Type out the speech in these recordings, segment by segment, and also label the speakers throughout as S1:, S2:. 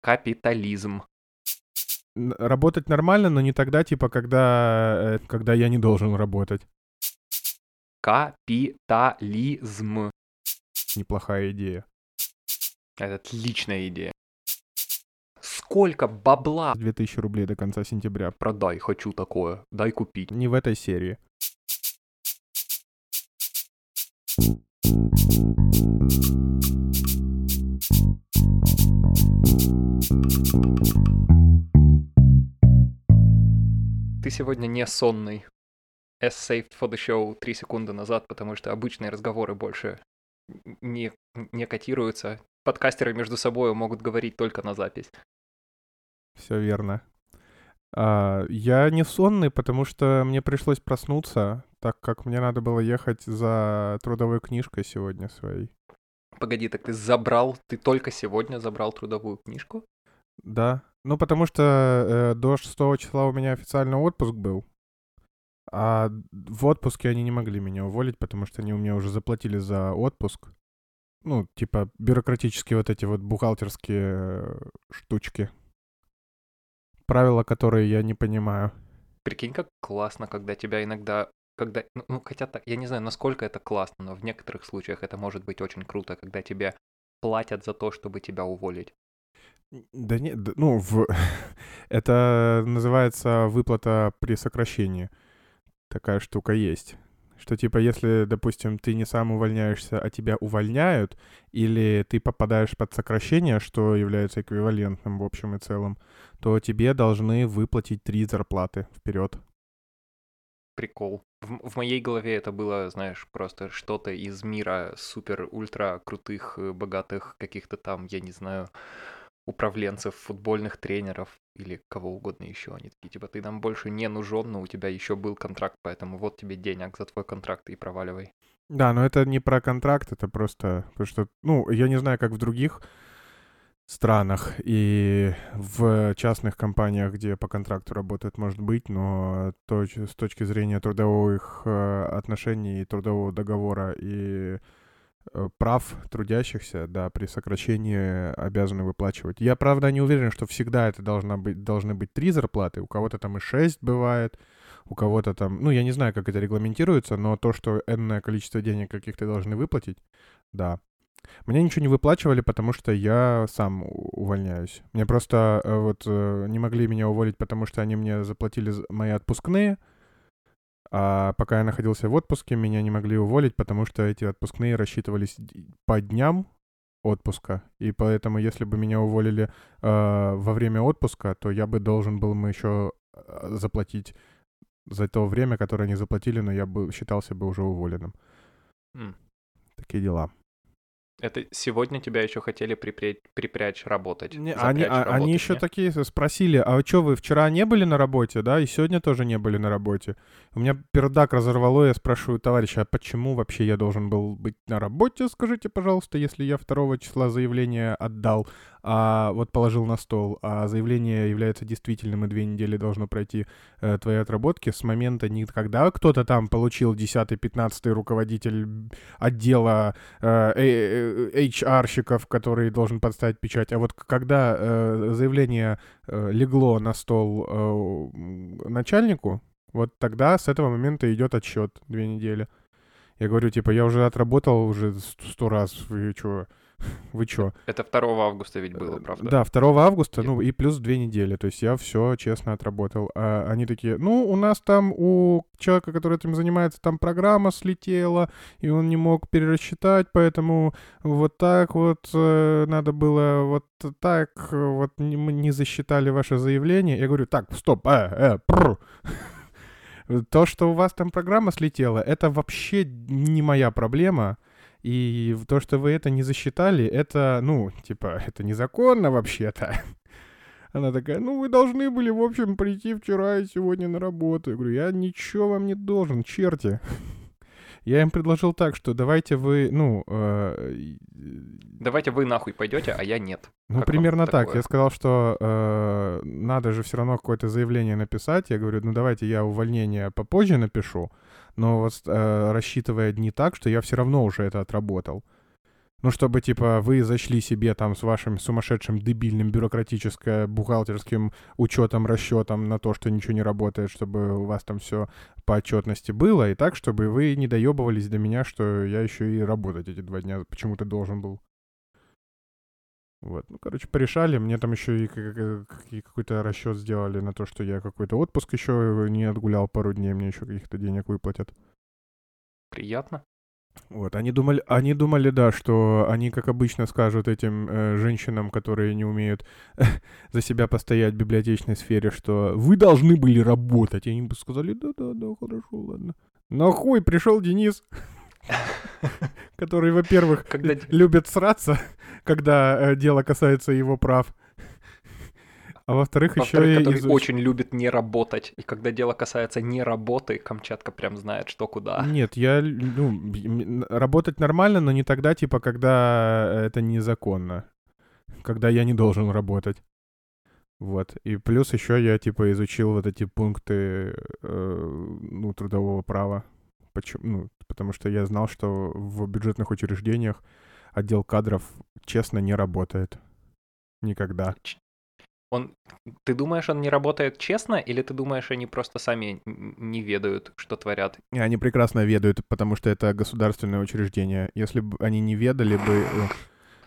S1: Капитализм.
S2: Работать нормально, но не тогда, типа, когда, э, когда я не должен работать.
S1: Капитализм.
S2: Неплохая идея.
S1: Это отличная идея. Сколько бабла?
S2: 2000 рублей до конца сентября.
S1: Продай, хочу такое. Дай купить.
S2: Не в этой серии.
S1: Ты сегодня не сонный. As saved for the show три секунды назад, потому что обычные разговоры больше не, не котируются. Подкастеры между собой могут говорить только на запись.
S2: Все верно. А, я не сонный, потому что мне пришлось проснуться, так как мне надо было ехать за трудовой книжкой сегодня своей.
S1: Погоди, так ты забрал, ты только сегодня забрал трудовую книжку?
S2: Да. Ну, потому что э, до 6 числа у меня официально отпуск был. А в отпуске они не могли меня уволить, потому что они у меня уже заплатили за отпуск. Ну, типа бюрократические вот эти вот бухгалтерские э, штучки. Правила, которые я не понимаю.
S1: Прикинь, как классно, когда тебя иногда когда, ну, ну, хотя так, я не знаю, насколько это классно, но в некоторых случаях это может быть очень круто, когда тебе платят за то, чтобы тебя уволить.
S2: Да нет, да, ну, в... это называется выплата при сокращении. Такая штука есть. Что типа, если, допустим, ты не сам увольняешься, а тебя увольняют, или ты попадаешь под сокращение, что является эквивалентным в общем и целом, то тебе должны выплатить три зарплаты вперед.
S1: Прикол. В, в моей голове это было, знаешь, просто что-то из мира супер-ультра крутых, э, богатых каких-то там, я не знаю, управленцев, футбольных тренеров или кого угодно еще. Они такие, типа, ты нам больше не нужен, но у тебя еще был контракт, поэтому вот тебе денег за твой контракт и проваливай.
S2: Да, но это не про контракт, это просто... Потому что, ну, я не знаю, как в других странах и в частных компаниях, где по контракту работают, может быть, но то, с точки зрения трудовых э, отношений, трудового договора и прав трудящихся, да, при сокращении обязаны выплачивать. Я, правда, не уверен, что всегда это должна быть, должны быть три зарплаты, у кого-то там и шесть бывает, у кого-то там, ну, я не знаю, как это регламентируется, но то, что энное количество денег каких-то должны выплатить, да. Мне ничего не выплачивали, потому что я сам увольняюсь. Мне просто э, вот э, не могли меня уволить, потому что они мне заплатили мои отпускные, а пока я находился в отпуске, меня не могли уволить, потому что эти отпускные рассчитывались по дням отпуска. И поэтому, если бы меня уволили э, во время отпуска, то я бы должен был им еще заплатить за то время, которое они заплатили, но я бы считался бы уже уволенным.
S1: Mm.
S2: Такие дела.
S1: Это сегодня тебя еще хотели припрячь, припрячь работать.
S2: Не, они, а, они еще
S1: нет?
S2: такие спросили, а что вы вчера не были на работе, да, и сегодня тоже не были на работе. У меня пердак разорвало, я спрашиваю товарища, а почему вообще я должен был быть на работе, скажите, пожалуйста, если я 2 числа заявление отдал, а вот положил на стол, а заявление является действительным, и две недели должно пройти э, твоей отработки с момента когда кто-то там получил 10-15 руководитель отдела э, э, HR-щиков, который должен подставить печать, а вот когда э, заявление э, легло на стол э, начальнику, вот тогда с этого момента идет отсчет две недели. Я говорю, типа, я уже отработал уже сто раз, вы чё? Вы чё?
S1: Это 2 августа ведь было, правда?
S2: Да, 2 августа, ну и плюс две недели. То есть я все честно отработал. А они такие, ну, у нас там у человека, который этим занимается, там программа слетела, и он не мог перерасчитать, поэтому вот так вот э, надо было, вот так вот мы не засчитали ваше заявление. Я говорю, так, стоп, э, э, пррр. То, что у вас там программа слетела, это вообще не моя проблема. И то, что вы это не засчитали, это, ну, типа, это незаконно вообще-то. Она такая, ну, вы должны были, в общем, прийти вчера и сегодня на работу. Я говорю, я ничего вам не должен, черти. Я им предложил так, что давайте вы, ну... Э,
S1: давайте вы нахуй пойдете, а я нет.
S2: Ну,
S1: как
S2: примерно так. Я сказал, что э, надо же все равно какое-то заявление написать. Я говорю, ну давайте я увольнение попозже напишу, но вот, э, рассчитывая дни так, что я все равно уже это отработал. Ну, чтобы, типа, вы зашли себе там с вашим сумасшедшим дебильным бюрократическо-бухгалтерским учетом, расчетом на то, что ничего не работает, чтобы у вас там все по отчетности было, и так, чтобы вы не доебывались до меня, что я еще и работать эти два дня почему-то должен был. Вот. Ну, короче, порешали. Мне там еще и какой-то расчет сделали на то, что я какой-то отпуск еще не отгулял пару дней, мне еще каких-то денег выплатят.
S1: Приятно.
S2: Вот, они думали, они думали, да, что они, как обычно, скажут этим э, женщинам, которые не умеют за себя постоять в библиотечной сфере, что вы должны были работать. И они бы сказали, да-да-да, хорошо, ладно. Нахуй пришел Денис, который, во-первых, когда... любит сраться, когда э, дело касается его прав. А во-вторых, еще
S1: и... который изуч... очень любит не работать. И когда дело касается не работы, Камчатка прям знает, что куда.
S2: Нет, я... Ну, работать нормально, но не тогда, типа, когда это незаконно. Когда я не должен работать. Вот. И плюс еще я, типа, изучил вот эти пункты, э, ну, трудового права. Почему? Ну, потому что я знал, что в бюджетных учреждениях отдел кадров честно не работает. Никогда.
S1: Он, ты думаешь, он не работает честно, или ты думаешь, они просто сами не ведают, что творят?
S2: Они прекрасно ведают, потому что это государственное учреждение. Если бы они не ведали бы, э,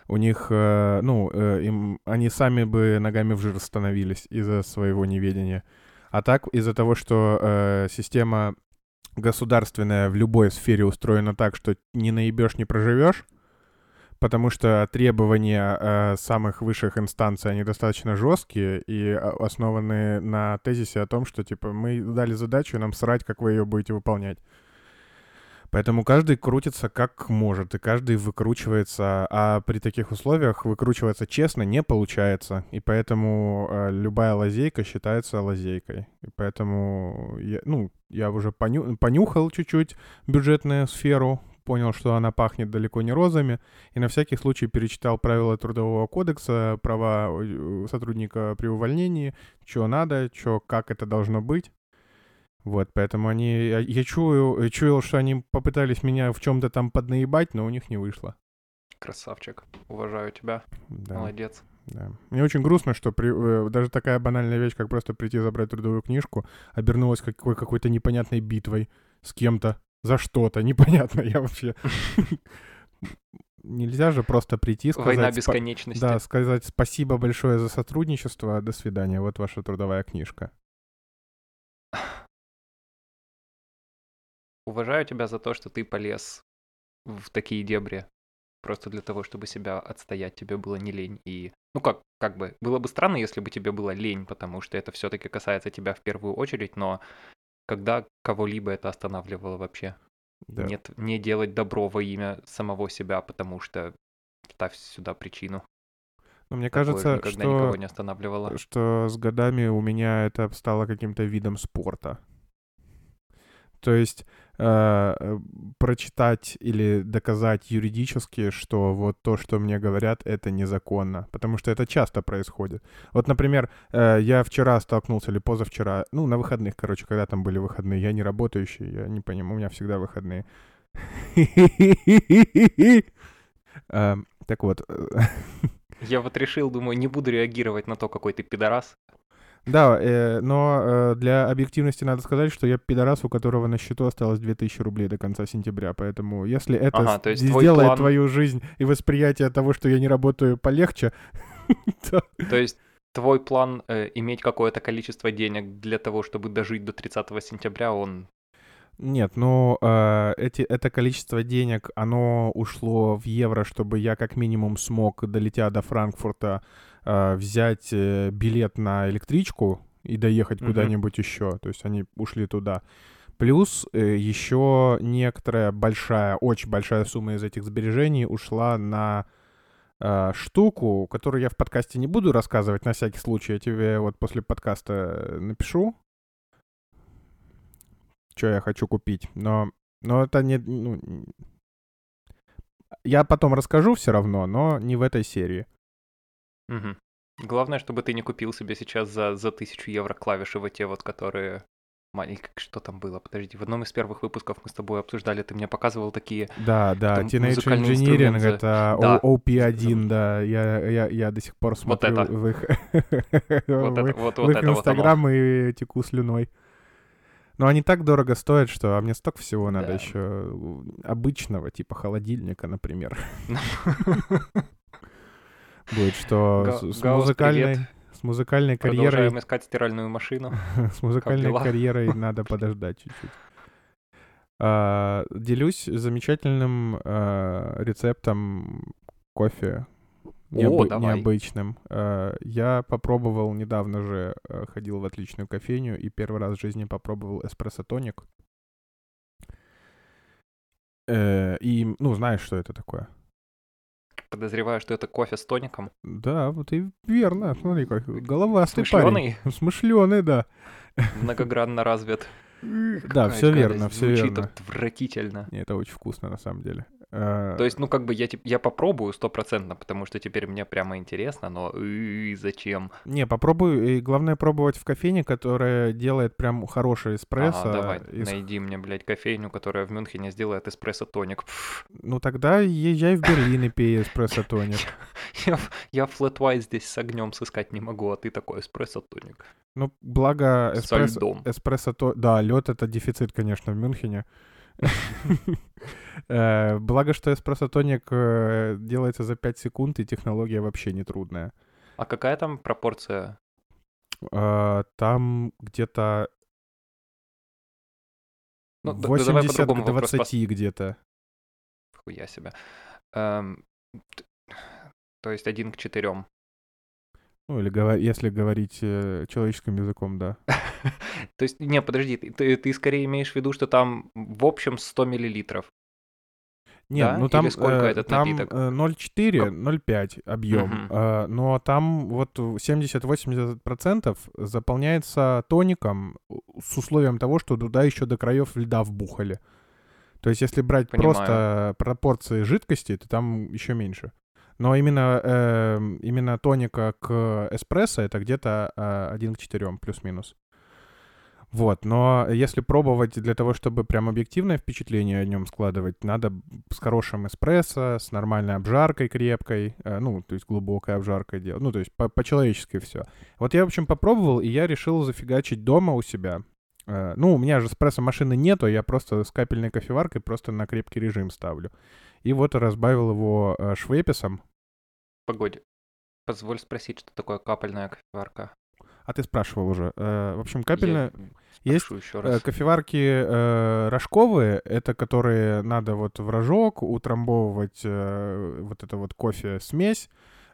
S2: у них, э, ну, э, им, они сами бы ногами в жир становились из-за своего неведения. А так, из-за того, что э, система государственная в любой сфере устроена так, что не наебешь, не проживешь, потому что требования э, самых высших инстанций, они достаточно жесткие и а, основаны на тезисе о том, что, типа, мы дали задачу, нам срать, как вы ее будете выполнять. Поэтому каждый крутится как может, и каждый выкручивается, а при таких условиях выкручиваться честно не получается, и поэтому э, любая лазейка считается лазейкой. И поэтому, я, ну, я уже поню, понюхал чуть-чуть бюджетную сферу, понял, что она пахнет далеко не розами, и на всякий случай перечитал правила Трудового кодекса, права э, сотрудника при увольнении, что надо, что, как это должно быть. Вот, поэтому они... Я, чую, чуял, что они попытались меня в чем-то там поднаебать, но у них не вышло.
S1: Красавчик. Уважаю тебя. Да. Молодец.
S2: Да. Мне очень грустно, что при, э, даже такая банальная вещь, как просто прийти забрать трудовую книжку, обернулась какой- какой-то непонятной битвой с кем-то за что-то, непонятно, я вообще... Нельзя же просто прийти и сказать...
S1: Война бесконечности.
S2: Да, сказать спасибо большое за сотрудничество, до свидания, вот ваша трудовая книжка.
S1: Уважаю тебя за то, что ты полез в такие дебри. Просто для того, чтобы себя отстоять, тебе было не лень. И, ну как, как бы, было бы странно, если бы тебе было лень, потому что это все-таки касается тебя в первую очередь, но когда кого-либо это останавливало вообще. Да. Нет, не делать добро во имя самого себя, потому что ставь сюда причину.
S2: Но мне Такое кажется, что, никого не останавливало. что с годами у меня это стало каким-то видом спорта. То есть Э, э, прочитать или доказать юридически, что вот то, что мне говорят, это незаконно. Потому что это часто происходит. Вот, например, э, я вчера столкнулся, или позавчера, ну, на выходных, короче, когда там были выходные, я не работающий, я не понимаю, у меня всегда выходные. Эм, так вот.
S1: Я вот решил, думаю, не буду реагировать на то, какой ты пидорас.
S2: Да, э, но э, для объективности надо сказать, что я пидорас, у которого на счету осталось 2000 рублей до конца сентября, поэтому если это ага, то есть сделает твой план... твою жизнь и восприятие того, что я не работаю, полегче,
S1: то... То есть твой план э, иметь какое-то количество денег для того, чтобы дожить до 30 сентября, он
S2: нет, ну э, эти, это количество денег, оно ушло в евро, чтобы я как минимум смог, долетя до Франкфурта, э, взять э, билет на электричку и доехать mm-hmm. куда-нибудь еще. То есть они ушли туда. Плюс э, еще некоторая большая, очень большая сумма из этих сбережений ушла на э, штуку, которую я в подкасте не буду рассказывать на всякий случай. Я тебе вот после подкаста э, напишу, что я хочу купить. Но, но это не... Ну, я потом расскажу все равно, но не в этой серии.
S1: Угу. Главное, чтобы ты не купил себе сейчас за, за тысячу евро клавиши вот те вот, которые маленький, что там было? Подожди, в одном из первых выпусков мы с тобой обсуждали, ты мне показывал такие...
S2: Да, да, Teenage Engineering,
S1: за-
S2: это
S1: Да.
S2: O- OP1, да, я, я, я до сих пор смотрю
S1: это.
S2: в их,
S1: Вот,
S2: в
S1: это,
S2: их-
S1: вот,
S2: в
S1: вот
S2: их
S1: вот
S2: инстаграм и теку слюной. Но они так дорого стоят, что а мне столько всего надо еще обычного, типа холодильника, например. Будет, что
S1: Га-
S2: с, с
S1: Гаус,
S2: музыкальной,
S1: привет.
S2: с музыкальной карьерой,
S1: Продолжаем искать стиральную машину.
S2: с музыкальной карьерой надо подождать чуть-чуть. А, делюсь замечательным а, рецептом кофе необы-
S1: давай.
S2: необычным. А, я попробовал недавно же, ходил в отличную кофейню и первый раз в жизни попробовал эспрессо-тоник. Э, И, ну, знаешь, что это такое?
S1: Подозреваю, что это кофе с тоником.
S2: Да, вот и верно. Смотри, как головастый парень.
S1: Смышленый,
S2: Смышленый, да.
S1: многогранно развит.
S2: Да, все верно, все
S1: Звучит
S2: верно.
S1: отвратительно.
S2: Не, Это очень вкусно, на самом деле. Э,
S1: То есть, ну, как бы я, я попробую стопроцентно, потому что теперь мне прямо интересно, но и, зачем?
S2: Не, попробуй, и главное пробовать в кофейне, которая делает прям хороший эспрессо.
S1: Ага, давай,
S2: из-
S1: найди мне, блядь, кофейню, которая в Мюнхене сделает эспрессо-тоник.
S2: Ну тогда езжай в Берлин и пей эспрессо-тоник.
S1: Я, я White здесь с огнем сыскать не могу, а ты такой эспрессо-тоник.
S2: Ну, благо
S1: Со
S2: эспрессо...
S1: льдом.
S2: эспрессо то... Да, лед это дефицит, конечно, в Мюнхене. Э, Благо, что эспрессо-тоник э, делается за 5 секунд, и технология вообще не трудная.
S1: А какая там пропорция?
S2: Э, Там где-то
S1: Ну, д- да давай
S2: 80
S1: по-другому
S2: к
S1: вопрос
S2: 20 где-то.
S1: Хуя себя. Эм, то есть один к четырем.
S2: Ну, или говор- если говорить э, человеческим языком, да.
S1: То есть, не, подожди, ты, скорее имеешь в виду, что там в общем 100 миллилитров.
S2: Нет,
S1: Да?
S2: ну там,
S1: Или сколько
S2: э,
S1: этот
S2: там
S1: напиток?
S2: э, 0,4, 0,5 объем,
S1: Мгм.
S2: э, но там вот 70-80% заполняется тоником с условием того, что туда еще до краев льда вбухали. То есть если брать
S1: Понимаю.
S2: просто пропорции жидкости, то там еще меньше. Но именно, э, именно тоника к эспрессо это где-то э, 1 к 4, плюс-минус. Вот, но если пробовать для того, чтобы прям объективное впечатление о нем складывать, надо с хорошим эспрессо, с нормальной обжаркой крепкой, э, ну, то есть глубокой обжаркой делать, ну, то есть по- по-человечески все. Вот я, в общем, попробовал, и я решил зафигачить дома у себя. Э, ну, у меня же эспрессо-машины нету, я просто с капельной кофеваркой просто на крепкий режим ставлю. И вот разбавил его э, швеписом.
S1: Погоди. Позволь спросить, что такое капельная кофеварка.
S2: А ты спрашивал уже. Э, в общем,
S1: Я
S2: капельная... Есть
S1: спрошу еще
S2: Э,
S1: раз.
S2: Кофеварки э, рожковые, это которые надо вот в рожок утрамбовывать э, вот это вот кофе-смесь,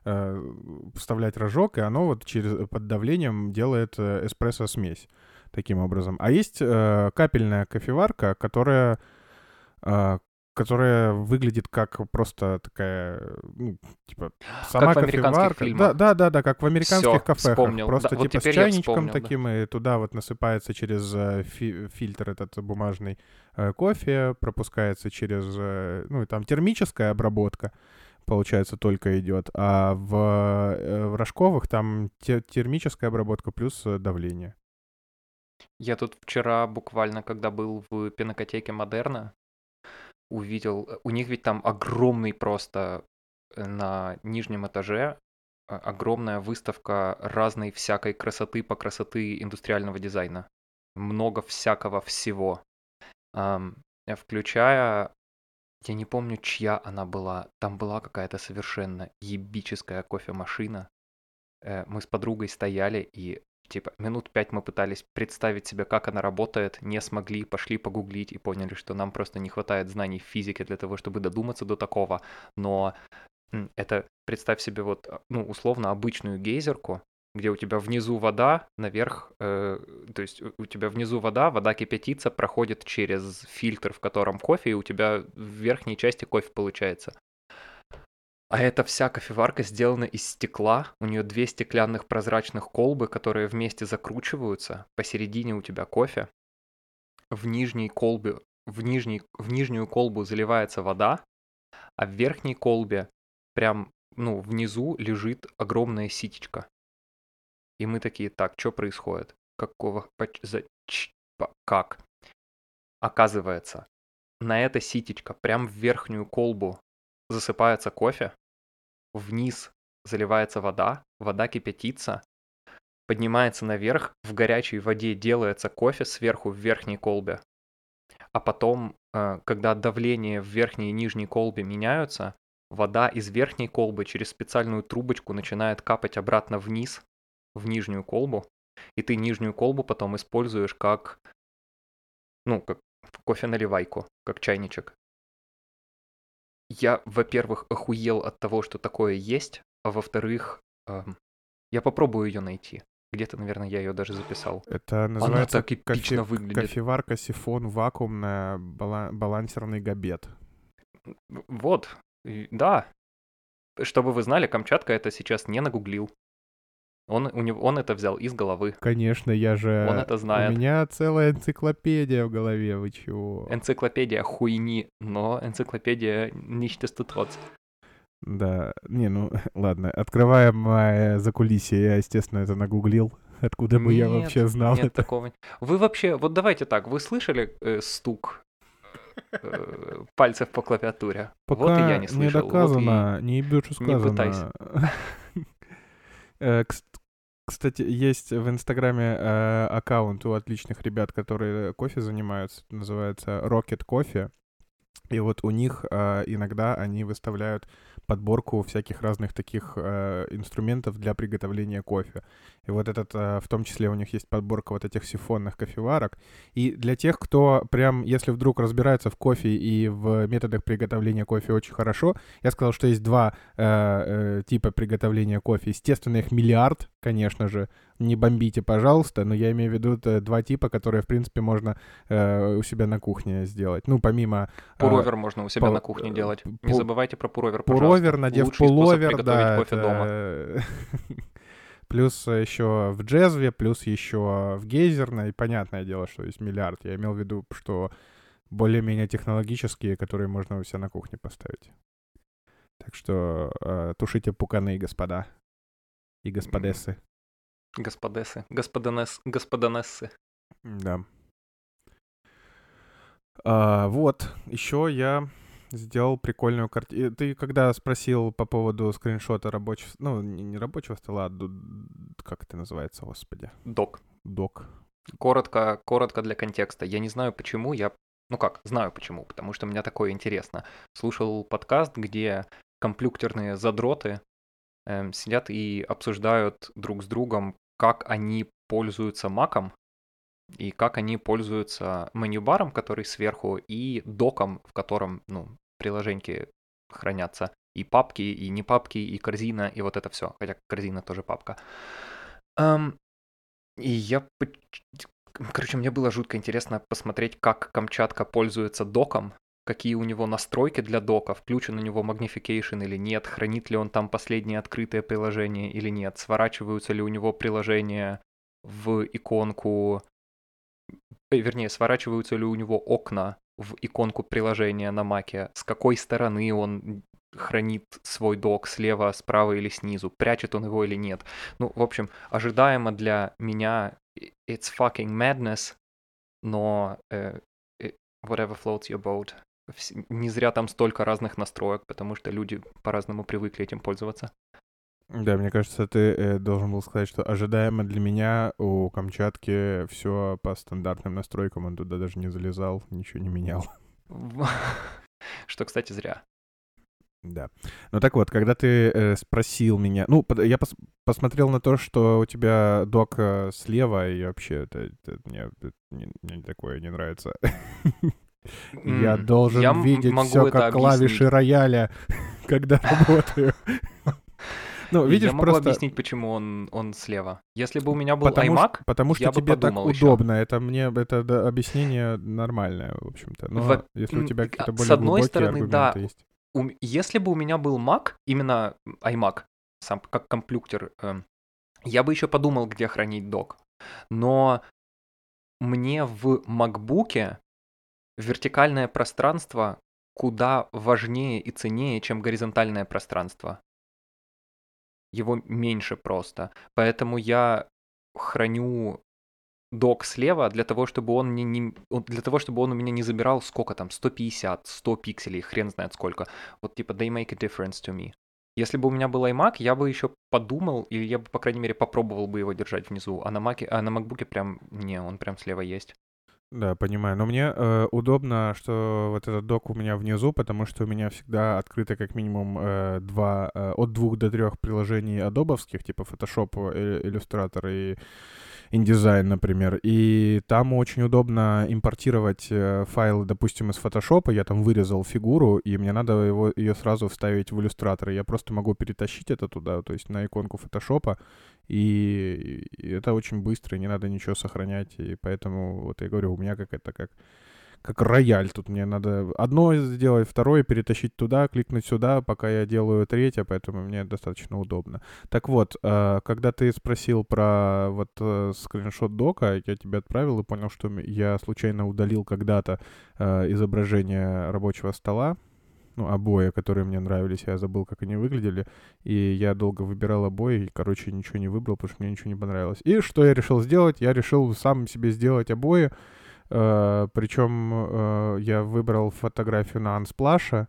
S2: э, вставлять рожок, и оно вот через, под давлением делает эспрессо-смесь таким образом. А есть э, капельная кофеварка, которая, э, которая выглядит как просто такая, ну, типа, сама
S1: в американских
S2: кофеварка. Да, да, да, да, как в американских
S1: Всё,
S2: кафехах.
S1: вспомнил.
S2: Просто
S1: Да, вот
S2: типа с
S1: теперь я
S2: чайничком
S1: вспомнил, да.
S2: таким, и туда вот насыпается через э, фи- фильтр этот бумажный э, кофе, пропускается через, э, ну, и там термическая обработка, получается, только идет, а в, в рожковых там те- термическая обработка плюс давление.
S1: Я тут вчера буквально, когда был в пинокотеке Модерна, увидел, э, у них ведь там огромный просто э, на нижнем этаже э, огромная выставка разной всякой красоты по красоты индустриального дизайна. Много всякого всего. Включая, я не помню, чья она была. Там была какая-то совершенно ебическая кофемашина. Мы с подругой стояли и типа минут пять мы пытались представить себе, как она работает, не смогли, пошли погуглить и поняли, что нам просто не хватает знаний физики для того, чтобы додуматься до такого. Но это представь себе вот, а, ну, условно обычную гейзерку, где у тебя внизу вода, наверх, э, то есть у тебя внизу вода, вода кипятится, проходит через фильтр, в котором кофе, и у тебя в верхней части кофе получается. А эта вся кофеварка сделана из стекла. У нее две стеклянных прозрачных колбы, которые вместе закручиваются. Посередине у тебя кофе. В нижней колбе, в, нижней, в нижнюю колбу заливается вода, а в верхней колбе прям, ну, внизу лежит огромная ситечка. И мы такие, так, что происходит? Какого, за- ч- П- Как? Оказывается, на это ситечко прям в верхнюю колбу засыпается кофе, вниз заливается вода, вода кипятится, поднимается наверх, в горячей воде делается кофе сверху в верхней колбе, а потом, э, когда давление в верхней и нижней колбе меняются, вода из верхней колбы через специальную трубочку начинает капать обратно вниз, в нижнюю колбу, и ты нижнюю колбу потом используешь как, ну, как кофе-наливайку, как чайничек. Я, во-первых, охуел от того, что такое есть, а во-вторых, эм, я попробую ее найти. Где-то, наверное, я ее даже записал.
S2: Это называется
S1: так эпично
S2: кофе-
S1: выглядит.
S2: кофеварка, сифон, вакуумная, бала- балансерный габет.
S1: Вот, да. Чтобы вы знали, Камчатка это сейчас не нагуглил. Он, у него, он это взял из головы.
S2: Конечно, я же...
S1: Он это знает.
S2: У меня целая энциклопедия в голове, вы чего?
S1: Энциклопедия хуйни, но энциклопедия nichtsdestotrotz.
S2: Да, не, ну ладно, открываем э, закулисье, я, естественно, это нагуглил. Откуда бы я
S1: Нет,
S2: вообще знал
S1: Нет
S2: это?
S1: такого. Вы вообще, вот давайте так, вы слышали э, стук э, пальцев по клавиатуре?
S2: Пока
S1: вот и я не слышал. вот и-
S2: доказано, не ебет, что
S1: не
S2: сказано.
S1: пытайся.
S2: Э, Кстати, есть в Инстаграме э, аккаунт у отличных ребят, которые кофе занимаются, называется Rocket Coffee. И вот у них э, иногда они выставляют подборку всяких разных таких э, инструментов для приготовления кофе. И вот этот, э, в том числе у них есть подборка вот этих сифонных кофеварок. И для тех, кто прям, если вдруг разбирается в кофе и в методах приготовления кофе очень хорошо, я сказал, что есть два э, э, типа приготовления кофе. Естественно, их миллиард, конечно же. Не бомбите, пожалуйста, но я имею в виду два типа, которые, в принципе, можно э, у себя на кухне сделать. Ну, помимо... э,
S1: Пуровер можно у себя
S2: пол-
S1: на кухне
S2: э,
S1: делать.
S2: пу-
S1: Не забывайте про пуровер, пожалуйста.
S2: Пуловер, надев
S1: Лучший
S2: пуловер, да.
S1: кофе дома.
S2: это- Плюс еще в джезве, плюс еще в гейзерной. Понятное дело, что есть миллиард. Я имел в виду, что более-менее технологические, которые можно у себя на кухне поставить. Так что э, тушите пуканы, господа и господессы.
S1: Господессы, господонес, господонессы.
S2: Да. А, вот, еще я сделал прикольную картину. Ты когда спросил по поводу скриншота рабочего, ну, не, рабочего стола, а ду- как это называется, господи,
S1: Док.
S2: док.
S1: Коротко, коротко для контекста. Я не знаю почему, я... Ну как, знаю почему, потому что мне такое интересно. Слушал подкаст, где комплюктерные задроты эм, сидят и обсуждают друг с другом, как они пользуются маком и как они пользуются меню-баром, который сверху, и доком, в котором, ну, приложеньки хранятся. И папки, и не папки, и корзина, и вот это все. Хотя корзина тоже папка. Эм, и я... Короче, мне было жутко интересно посмотреть, как Камчатка пользуется доком, какие у него настройки для дока, включен у него Magnification или нет, хранит ли он там последние открытые приложения или нет, сворачиваются ли у него приложения в иконку, э, вернее, сворачиваются ли у него окна в иконку приложения на маке, с какой стороны он хранит свой док, слева, справа или снизу, прячет он его или нет. Ну, в общем, ожидаемо для меня it's fucking madness, но э, whatever floats your boat. Не зря там столько разных настроек, потому что люди по-разному привыкли этим пользоваться.
S2: Да, мне кажется, ты э, должен был сказать, что ожидаемо для меня у Камчатки все по стандартным настройкам, он туда даже не залезал, ничего не менял.
S1: Что, кстати, зря.
S2: Да. Ну так вот, когда ты э, спросил меня, ну, я пос- посмотрел на то, что у тебя док э, слева, и вообще это, это мне, это не- мне такое не нравится. Я должен
S1: я
S2: видеть все как клавиши
S1: объяснить.
S2: рояля, когда работаю. Ну, видишь,
S1: я могу
S2: просто
S1: объяснить, почему он, он слева. Если бы у меня был
S2: потому, ш-
S1: iMac,
S2: потому что
S1: я бы
S2: тебе так
S1: подумал ещё.
S2: удобно. Это мне это да, объяснение нормальное, в общем-то. Но
S1: Во-
S2: если у тебя
S1: а,
S2: какие-то
S1: с
S2: более
S1: одной
S2: глубокие
S1: стороны, да,
S2: есть.
S1: у если бы у меня был Mac, именно iMac, сам как комплюктер, эм, я бы еще подумал, где хранить док. Но мне в MacBook вертикальное пространство куда важнее и ценнее, чем горизонтальное пространство. Его меньше просто. Поэтому я храню док слева для того, чтобы он мне не... Для того, чтобы он у меня не забирал сколько там, 150, 100 пикселей, хрен знает сколько. Вот типа, they make a difference to me. Если бы у меня был iMac, я бы еще подумал, или я бы, по крайней мере, попробовал бы его держать внизу. А на Mac, а на MacBook прям, не, он прям слева есть.
S2: Да, понимаю. Но мне э, удобно, что вот этот док у меня внизу, потому что у меня всегда открыто как минимум э, два, э, от двух до трех приложений адобовских, типа Photoshop, э, Illustrator и InDesign, например. И там очень удобно импортировать э, файлы, допустим, из Photoshop. Я там вырезал фигуру, и мне надо его, ее сразу вставить в Illustrator. Я просто могу перетащить это туда, то есть на иконку Photoshop, и, и это очень быстро, не надо ничего сохранять. И поэтому, вот я говорю, у меня какая-то как как рояль. Тут мне надо одно сделать, второе перетащить туда, кликнуть сюда, пока я делаю третье, поэтому мне достаточно удобно. Так вот, э, когда ты спросил про вот э, скриншот дока, я тебе отправил и понял, что я случайно удалил когда-то э, изображение рабочего стола, ну, обои, которые мне нравились, я забыл, как они выглядели, и я долго выбирал обои, и, короче, ничего не выбрал, потому что мне ничего не понравилось. И что я решил сделать? Я решил сам себе сделать обои, причем э, я выбрал фотографию на Unsplash,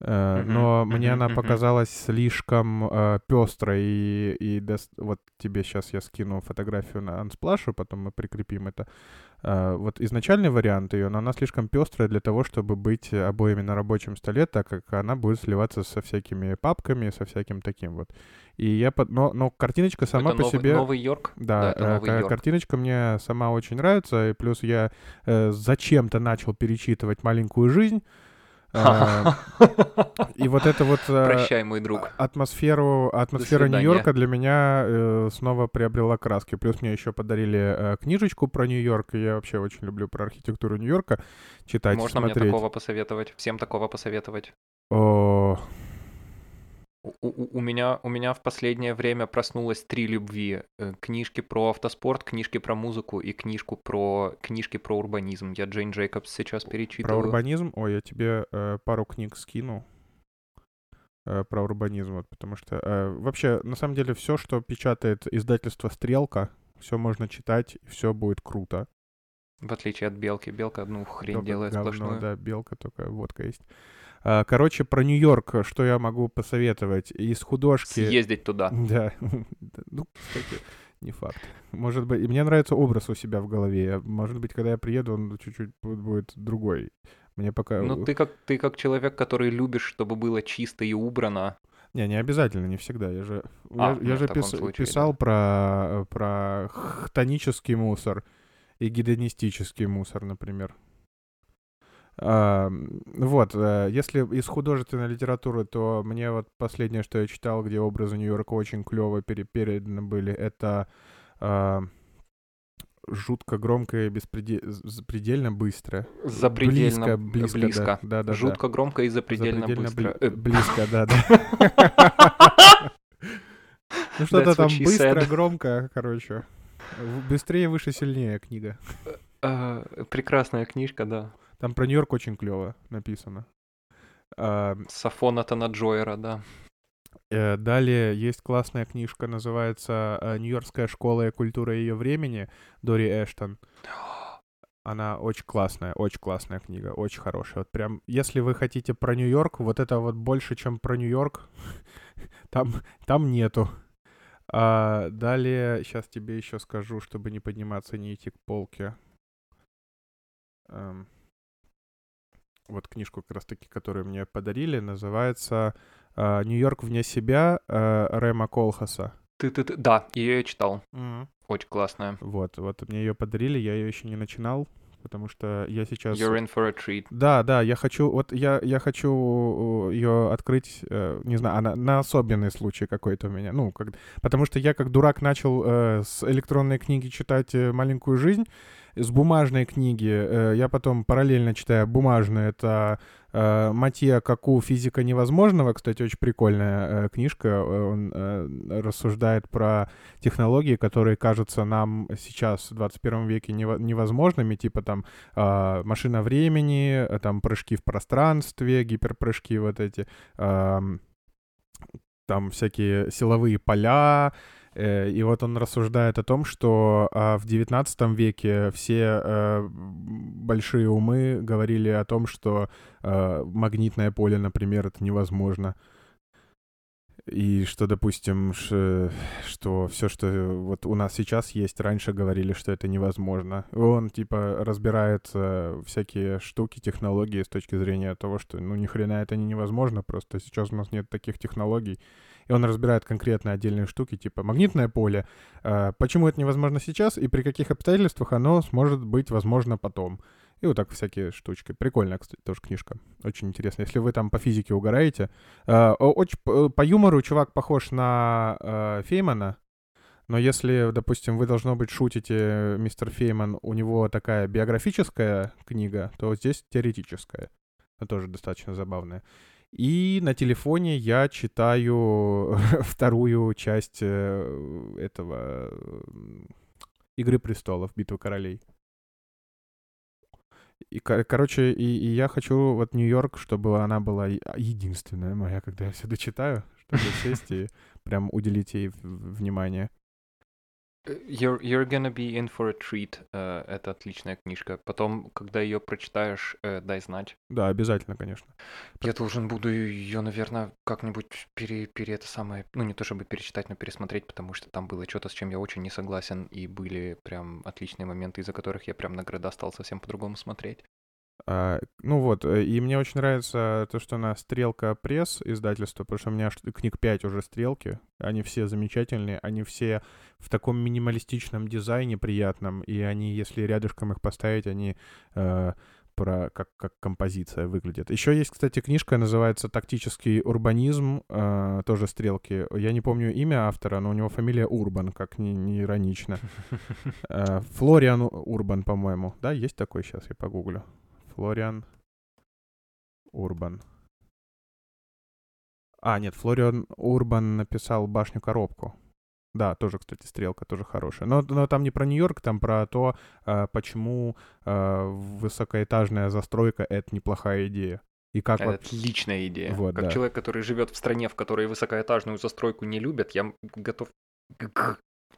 S2: uh-huh, но мне она показалась слишком пестрой, и, и вот тебе сейчас я скину фотографию на Unsplash, потом мы прикрепим это. Uh, вот изначальный вариант ее, но она слишком пестрая для того, чтобы быть обоими на рабочем столе, так как она будет сливаться со всякими папками, со всяким таким вот. И я под... но, но картиночка сама
S1: это
S2: по
S1: новый,
S2: себе...
S1: Новый Йорк?
S2: Да, да это новый Йорк. картиночка мне сама очень нравится, и плюс я э, зачем-то начал перечитывать «Маленькую жизнь», а, и вот это вот...
S1: Э, Прощай, мой друг.
S2: Атмосферу, атмосфера Нью-Йорка для меня э, снова приобрела краски. Плюс мне еще подарили э, книжечку про Нью-Йорк. Я вообще очень люблю про архитектуру Нью-Йорка читать,
S1: Можно мне такого посоветовать? Всем такого посоветовать?
S2: О,
S1: у, у, меня, у меня в последнее время проснулось три любви. Э, книжки про автоспорт, книжки про музыку и книжку про, книжки про урбанизм. Я Джейн Джейкобс сейчас перечитываю.
S2: Про урбанизм? Ой, я тебе э, пару книг скину э, про урбанизм, вот, потому что э, вообще, на самом деле, все, что печатает издательство «Стрелка», все можно читать, все будет круто.
S1: В отличие от «Белки». «Белка» одну хрень Белка делает говно, сплошную.
S2: да, «Белка» только водка есть. А, короче, про Нью-Йорк, что я могу посоветовать? Из художки...
S1: Съездить туда.
S2: Да. Ну, кстати, не факт. Может быть, и мне нравится образ у себя в голове. Может быть, когда я приеду, он чуть-чуть будет другой. Мне пока...
S1: Ну, ты как, ты как человек, который любишь, чтобы было чисто и убрано.
S2: Не, не обязательно, не всегда. Я же, а, я, ну, я же пис, случае, писал да. про, про хтонический мусор и гедонистический мусор, например. Вот, э, если из художественной литературы, то мне вот последнее, что я читал, где образы Нью-Йорка очень клево переданы были, это жутко громко и беспредел... запредельно быстро.
S1: Запредельно близко. близко, близко. Да, да, да, жутко да. громко и запредельно, запредельно быстро. Бли...
S2: Близко, да, да. Ну что-то там быстро, громко, короче. Быстрее, выше, сильнее книга.
S1: Э, прекрасная книжка, да.
S2: Там про Нью-Йорк очень клево написано.
S1: А, Сафона Джойера, да.
S2: Э, далее есть классная книжка, называется э, «Нью-Йоркская школа и культура ее времени» Дори Эштон. Она очень классная, очень классная книга, очень хорошая. Вот прям, если вы хотите про Нью-Йорк, вот это вот больше, чем про Нью-Йорк, там, там нету. А далее, сейчас тебе еще скажу, чтобы не подниматься, не идти к полке. Эм вот книжку как раз-таки, которую мне подарили, называется а, «Нью-Йорк вне себя» э, Рэма Колхаса.
S1: Ты, ты, ты, да, ее я читал. Mm-hmm. Очень классная.
S2: Вот, вот мне ее подарили, я ее еще не начинал, потому что я сейчас...
S1: You're in for a treat.
S2: Да, да, я хочу, вот я, я хочу ее открыть, э, не знаю, она на особенный случай какой-то у меня, ну, как, потому что я как дурак начал э, с электронной книги читать э, «Маленькую жизнь», с бумажной книги, э, я потом параллельно читаю бумажную, это э, Матья Каку «Физика невозможного», кстати, очень прикольная э, книжка, он рассуждает про технологии, которые кажутся нам сейчас в 21 веке невозможными, типа там машина времени, там прыжки в пространстве, гиперпрыжки вот эти, там всякие силовые поля, Э, и вот он рассуждает о том, что а, в XIX веке все э, большие умы говорили о том, что э, магнитное поле, например, это невозможно. И что, допустим, что все, что вот у нас сейчас есть, раньше говорили, что это невозможно. Он, типа, разбирает всякие штуки, технологии с точки зрения того, что, ну, ни хрена это не невозможно, просто сейчас у нас нет таких технологий. И он разбирает конкретно отдельные штуки, типа магнитное поле, э, почему это невозможно сейчас и при каких обстоятельствах оно сможет быть возможно потом. И вот так всякие штучки. Прикольная, кстати, тоже книжка. Очень интересно. Если вы там по физике угораете. Э, очень, по юмору чувак похож на э, Феймана. Но если, допустим, вы, должно быть, шутите, мистер Фейман, у него такая биографическая книга, то здесь теоретическая. Это тоже достаточно забавная. И на телефоне я читаю вторую часть э, этого Игры престолов, Битвы королей. И, короче, и, и я хочу вот Нью-Йорк, чтобы она была единственная моя, когда я все дочитаю, чтобы сесть и прям уделить ей внимание.
S1: Э, you're, you're gonna be in for a treat. Uh, это отличная книжка. Потом, когда ее прочитаешь, uh, дай знать.
S2: Да, обязательно, конечно.
S1: Я должен буду ее, наверное, как-нибудь пере, пере это самое, ну не то чтобы перечитать, но пересмотреть, потому что там было что-то, с чем я очень не согласен, и были прям отличные моменты, из-за которых я прям на города стал совсем по-другому смотреть.
S2: А, ну вот, э, и мне очень нравится то, что на Стрелка Пресс издательство, потому что у меня книг 5 уже Стрелки, они все замечательные, они все в таком минималистичном дизайне приятном, и они, если рядышком их поставить, они э, про как, как композиция выглядит. Еще есть, кстати, книжка, называется «Тактический урбанизм», э, тоже стрелки. Я не помню имя автора, но у него фамилия Урбан, как не, не иронично. Э, Флориан Урбан, по-моему. Да, есть такой сейчас, я погуглю. Флориан Урбан. А, нет, Флориан Урбан написал «Башню-коробку». Да, тоже, кстати, стрелка тоже хорошая. Но, но там не про Нью-Йорк, там про то, э, почему э, высокоэтажная застройка — это неплохая идея.
S1: И как это вот... отличная идея. Вот, как да. человек, который живет в стране, в которой высокоэтажную застройку не любят, я готов...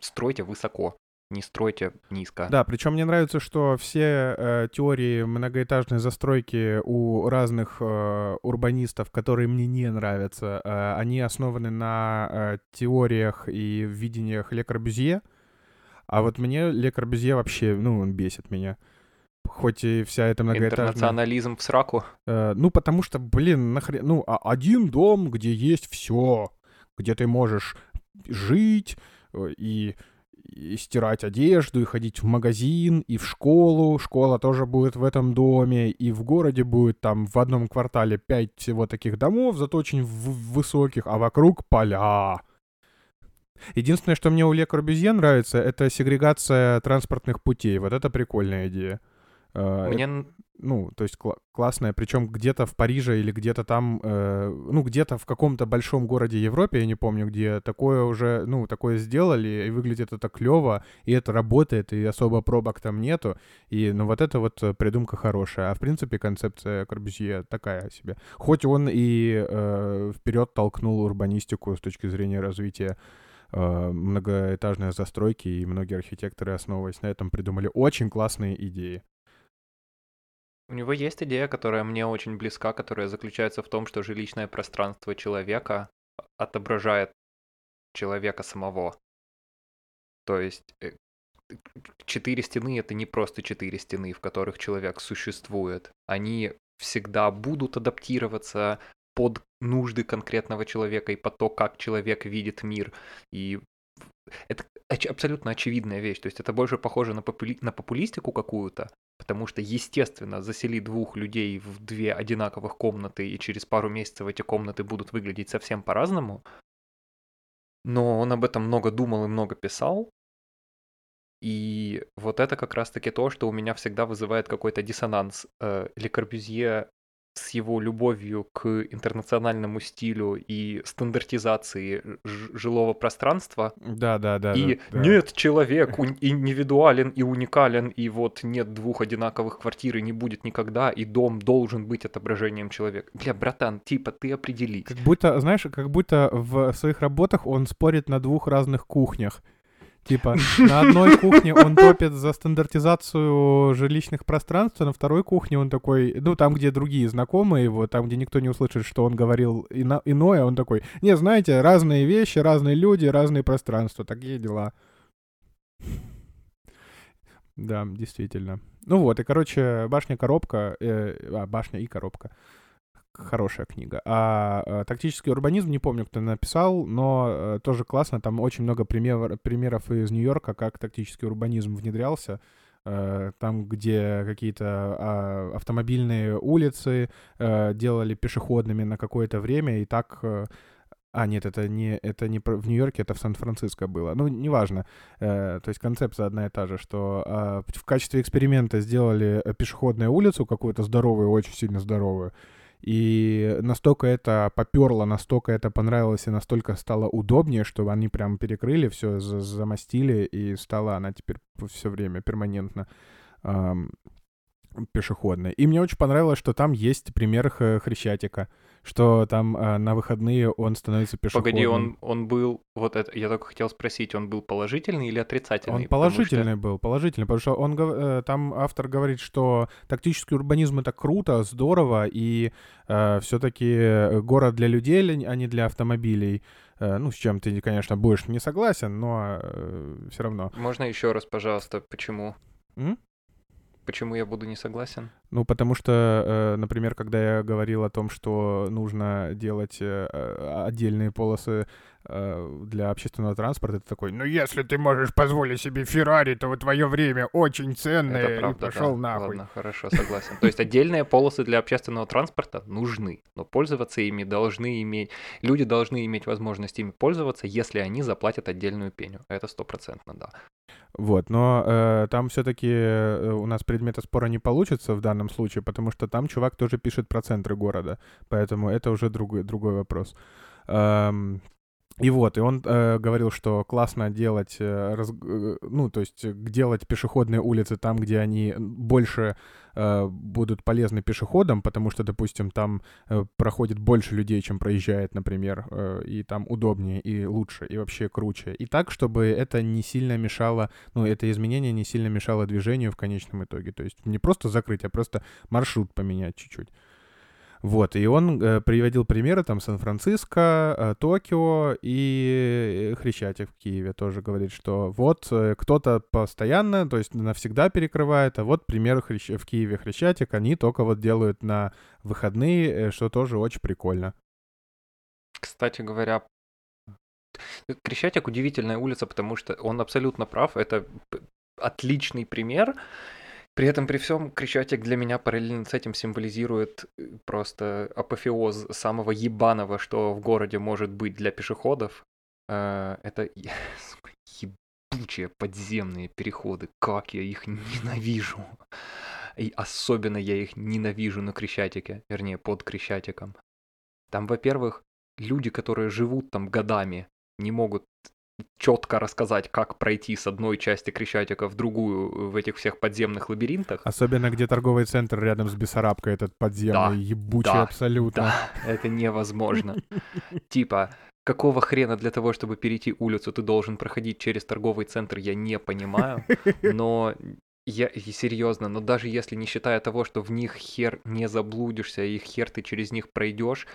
S1: Стройте высоко не стройте низко.
S2: Да, причем мне нравится, что все э, теории многоэтажной застройки у разных э, урбанистов, которые мне не нравятся, э, они основаны на э, теориях и видениях Ле Корбюзье. А вот мне Ле Корбюзье вообще, ну, он бесит меня. Хоть и вся эта многоэтажная...
S1: Интернационализм в сраку?
S2: Э, ну, потому что, блин, нахрен... Ну, а один дом, где есть все, где ты можешь жить э, и и стирать одежду, и ходить в магазин, и в школу. Школа тоже будет в этом доме, и в городе будет там в одном квартале пять всего таких домов, зато очень высоких, а вокруг поля. Единственное, что мне у Ле Корбюзье нравится, это сегрегация транспортных путей. Вот это прикольная идея.
S1: А, мне
S2: ну, то есть кл- классная, причем где-то в Париже или где-то там, э, ну, где-то в каком-то большом городе Европе, я не помню, где такое уже, ну, такое сделали, и выглядит это клево, и это работает, и особо пробок там нету, и, ну, вот это вот придумка хорошая, а в принципе концепция Корбюзье такая себе. Хоть он и э, вперед толкнул урбанистику с точки зрения развития э, многоэтажной застройки, и многие архитекторы, основываясь на этом, придумали очень классные идеи.
S1: У него есть идея, которая мне очень близка, которая заключается в том, что жилищное пространство человека отображает человека самого. То есть э, четыре стены это не просто четыре стены, в которых человек существует. Они всегда будут адаптироваться под нужды конкретного человека и под то, как человек видит мир. И это абсолютно очевидная вещь. То есть это больше похоже на, попули... на популистику какую-то, потому что, естественно, засели двух людей в две одинаковых комнаты, и через пару месяцев эти комнаты будут выглядеть совсем по-разному. Но он об этом много думал и много писал. И вот это как раз-таки то, что у меня всегда вызывает какой-то диссонанс. Э, Ле Корбюзье с его любовью к интернациональному стилю и стандартизации жилого пространства.
S2: Да, да, да.
S1: И
S2: да,
S1: нет, человек индивидуален и уникален, и вот нет двух одинаковых квартир и не будет никогда, и дом должен быть отображением человека. Бля, братан, типа ты определись.
S2: Как будто, знаешь, как будто в своих работах он спорит на двух разных кухнях. Типа, на одной кухне он топит за стандартизацию жилищных пространств, а на второй кухне он такой, ну, там, где другие знакомые его, там, где никто не услышит, что он говорил ино- иное, он такой, не, знаете, разные вещи, разные люди, разные пространства, такие дела. Да, действительно. Ну вот, и, короче, башня-коробка, э, а, башня и коробка хорошая книга. А, а тактический урбанизм, не помню, кто написал, но а, тоже классно. Там очень много пример, примеров из Нью-Йорка, как тактический урбанизм внедрялся. А, там, где какие-то а, автомобильные улицы а, делали пешеходными на какое-то время, и так... А, нет, это не, это не в Нью-Йорке, это в Сан-Франциско было. Ну, неважно. Э, то есть концепция одна и та же, что э, в качестве эксперимента сделали пешеходную улицу какую-то здоровую, очень сильно здоровую, и настолько это поперло, настолько это понравилось и настолько стало удобнее, что они прям перекрыли все, замостили, и стала она теперь все время перманентно эм, пешеходной. И мне очень понравилось, что там есть пример Хрещатика что там э, на выходные он становится пешеходным.
S1: Погоди, он, он был, вот это, я только хотел спросить, он был положительный или отрицательный?
S2: Он положительный что... был, положительный, потому что он, э, там автор говорит, что тактический урбанизм это круто, здорово, и э, все-таки город для людей, а не для автомобилей. Э, ну, с чем ты, конечно, будешь не согласен, но э, все равно.
S1: Можно еще раз, пожалуйста, почему?
S2: М?
S1: Почему я буду не согласен?
S2: Ну, потому что, э, например, когда я говорил о том, что нужно делать э, отдельные полосы для общественного транспорта, ты такой, ну, если ты можешь позволить себе Феррари, то твое время очень ценное, Это правда, и пошел
S1: да.
S2: нахуй.
S1: Ладно, хорошо, согласен. То есть отдельные полосы для общественного транспорта нужны, но пользоваться ими должны иметь, люди должны иметь возможность ими пользоваться, если они заплатят отдельную пеню. Это стопроцентно, да.
S2: Вот, но э, там все-таки э, у нас предмета спора не получится в данном случае, потому что там чувак тоже пишет про центры города, поэтому это уже другой, другой вопрос. Эм, и вот, и он э, говорил, что классно делать, э, раз, э, ну, то есть делать пешеходные улицы там, где они больше э, будут полезны пешеходам, потому что, допустим, там э, проходит больше людей, чем проезжает, например, э, и там удобнее, и лучше, и вообще круче. И так, чтобы это не сильно мешало, ну, это изменение не сильно мешало движению в конечном итоге. То есть не просто закрыть, а просто маршрут поменять чуть-чуть. Вот, и он э, приводил примеры там Сан-Франциско, э, Токио и Хрещатик в Киеве тоже говорит, что вот э, кто-то постоянно, то есть навсегда перекрывает, а вот пример Хрещ... в Киеве Хрещатик, они только вот делают на выходные, э, что тоже очень прикольно.
S1: Кстати говоря, Крещатик удивительная улица, потому что он абсолютно прав, это отличный пример, при этом, при всем, Крещатик для меня параллельно с этим символизирует э, просто апофеоз самого ебаного, что в городе может быть для пешеходов. Э, это ебучие подземные переходы. Как я их ненавижу. И особенно я их ненавижу на Крещатике, вернее, под Крещатиком. Там, во-первых, люди, которые живут там годами, не могут четко рассказать, как пройти с одной части Крещатика в другую в этих всех подземных лабиринтах.
S2: Особенно, где торговый центр рядом с Бессарабкой, этот подземный, да, ебучий да, абсолютно.
S1: Да, это невозможно. Типа, какого хрена для того, чтобы перейти улицу, ты должен проходить через торговый центр, я не понимаю. Но я серьезно, но даже если не считая того, что в них хер не заблудишься, и хер ты через них пройдешь,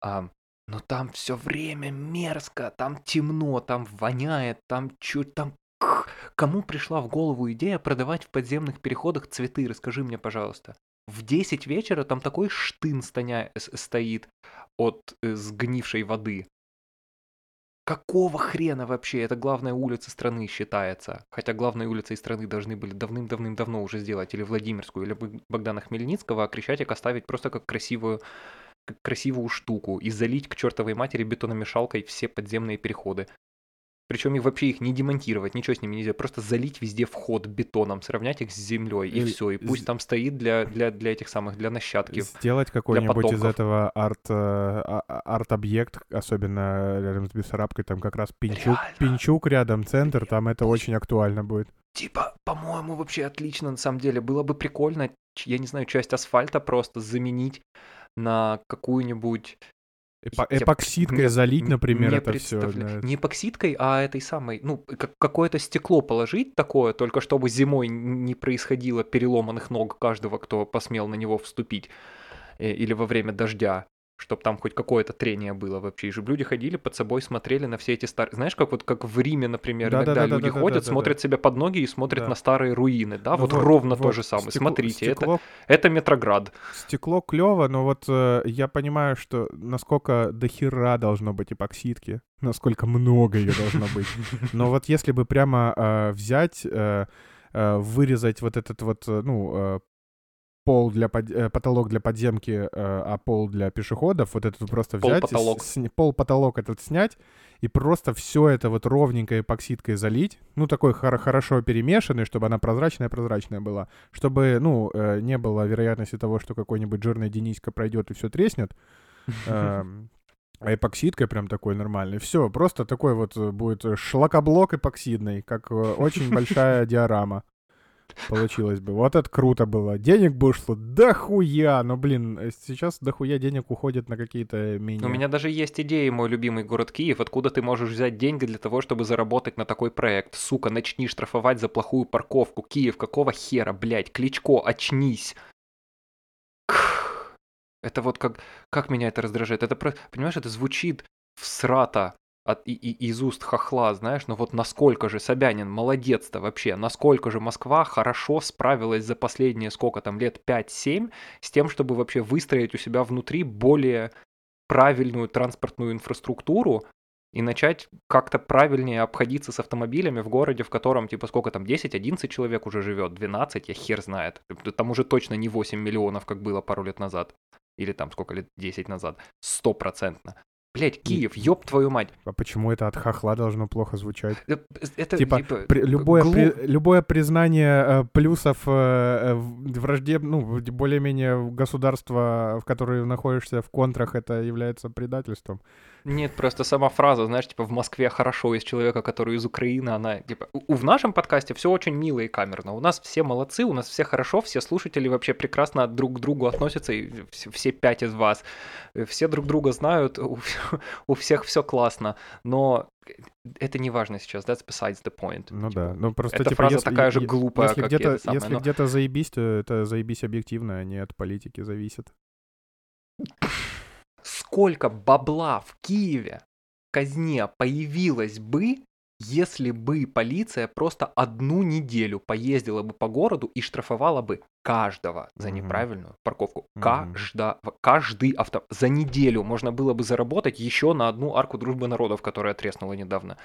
S1: а, но там все время мерзко, там темно, там воняет, там чуть там... Кому пришла в голову идея продавать в подземных переходах цветы? Расскажи мне, пожалуйста. В 10 вечера там такой штын стоня... стоит от э, сгнившей воды. Какого хрена вообще? Это главная улица страны считается. Хотя главной улицей страны должны были давным-давным-давно уже сделать или Владимирскую, или Богдана Хмельницкого, а Крещатик оставить просто как красивую красивую штуку и залить к чертовой матери бетономешалкой все подземные переходы. Причем их вообще их не демонтировать, ничего с ними нельзя, просто залить везде вход бетоном, сравнять их с землей, и
S2: Или
S1: все. И пусть
S2: с-
S1: там стоит для, для, для этих самых, для нащадки.
S2: Сделать какой-нибудь из этого арт, э, а- а- арт-объект, особенно рядом с Бессарабкой, там как раз Пинчук,
S1: Реально.
S2: Пинчук рядом, центр, там это очень актуально будет.
S1: Типа, по-моему, вообще отлично, на самом деле. Было бы прикольно, я не знаю, часть асфальта просто заменить на какую-нибудь
S2: Эпо-
S1: Я
S2: эпоксидкой
S1: не-
S2: залить, например,
S1: не
S2: это все.
S1: Не эпоксидкой, а этой самой, ну, как- какое-то стекло положить такое, только чтобы зимой не происходило переломанных ног каждого, кто посмел на него вступить, э, или во время дождя, чтобы там хоть какое-то трение было вообще. И же люди ходили под собой, смотрели на все эти старые... Знаешь, как вот как вРиме, например, иногда
S2: Да-да-да-да-да-да-да-да.
S1: люди ходят, смотрят себе под ноги и смотрят
S2: Да.
S1: на старые руины, да?
S2: Ну
S1: вот, ровно то
S2: вот,
S1: же самое.
S2: стекло-
S1: Смотрите, это,
S2: стекло
S1: это Метроград.
S2: Стекло клево, но вот э, я понимаю, что насколько до хера должно быть эпоксидки, насколько много ее должно быть. Но вот если бы прямо э, взять, э, э, вырезать вот этот вот, ну, пол для под- э, потолок для подземки, э, а пол для пешеходов, вот этот просто взять, и с- сня- пол-потолок этот снять и просто все это вот ровненько эпоксидкой залить, ну, такой хор- хорошо перемешанный, чтобы она прозрачная-прозрачная была, чтобы, ну, э, не было вероятности того, что какой-нибудь жирный Дениска пройдет и все треснет. Эм, А эпоксидкой прям такой нормальный. Все, просто такой вот будет шлакоблок эпоксидный, как очень большая диорама. Получилось бы. Вот это круто было. Денег бы ушло дохуя. Но, блин, сейчас дохуя денег уходит на какие-то менее...
S1: У меня даже есть идея, мой любимый город Киев, откуда ты можешь взять деньги для того, чтобы заработать на такой проект. Сука, начни штрафовать за плохую парковку. Киев, какого хера, блядь, Кличко, очнись. Это вот как, как меня это раздражает. Это, понимаешь, это звучит всрато от, и, и- из уст хохла, знаешь, но вот насколько же Собянин молодец-то вообще, насколько же Москва хорошо справилась за последние сколько там лет 5-7 с тем, чтобы вообще выстроить у себя внутри более правильную транспортную инфраструктуру и начать как-то правильнее обходиться с автомобилями в городе, в котором, типа, сколько там, 10-11 человек уже живет, 12, я хер знает. Там уже точно не 8 миллионов, как было пару лет назад. Или там сколько лет, 10 назад. Стопроцентно. Блять, Киев, ёб твою мать.
S2: А почему это от хохла должно плохо звучать?
S1: Э, Это,
S2: Типа, При- любое,
S1: глуп-
S2: при- любое признание э, плюсов э, э, враждеб... ну, более-менее государства, в которое находишься в контрах, это является предательством.
S1: Нет, просто сама фраза, знаешь, типа в Москве хорошо из человека, который из Украины, она типа у- в нашем подкасте все очень мило и камерно. У нас все молодцы, у нас все хорошо, все слушатели вообще прекрасно друг к другу относятся, и все, все пять из вас, все друг друга знают, у, у всех все классно, но это не важно сейчас. That's besides the point.
S2: Ну
S1: Типа,
S2: да, ну просто
S1: эта
S2: типа,
S1: фраза
S2: если,
S1: такая же глупая,
S2: если
S1: как
S2: где-то,
S1: это самое,
S2: если
S1: но-
S2: где-то заебись, то это заебись объективно, а не от политики зависит.
S1: Сколько бабла в Киеве в казне появилось бы, если бы полиция просто одну неделю поездила бы по городу и штрафовала бы каждого за неправильную парковку.
S2: Мгм.
S1: Каждого, каждый авто... За неделю можно было бы заработать еще на одну арку дружбы народов, которая треснула недавно.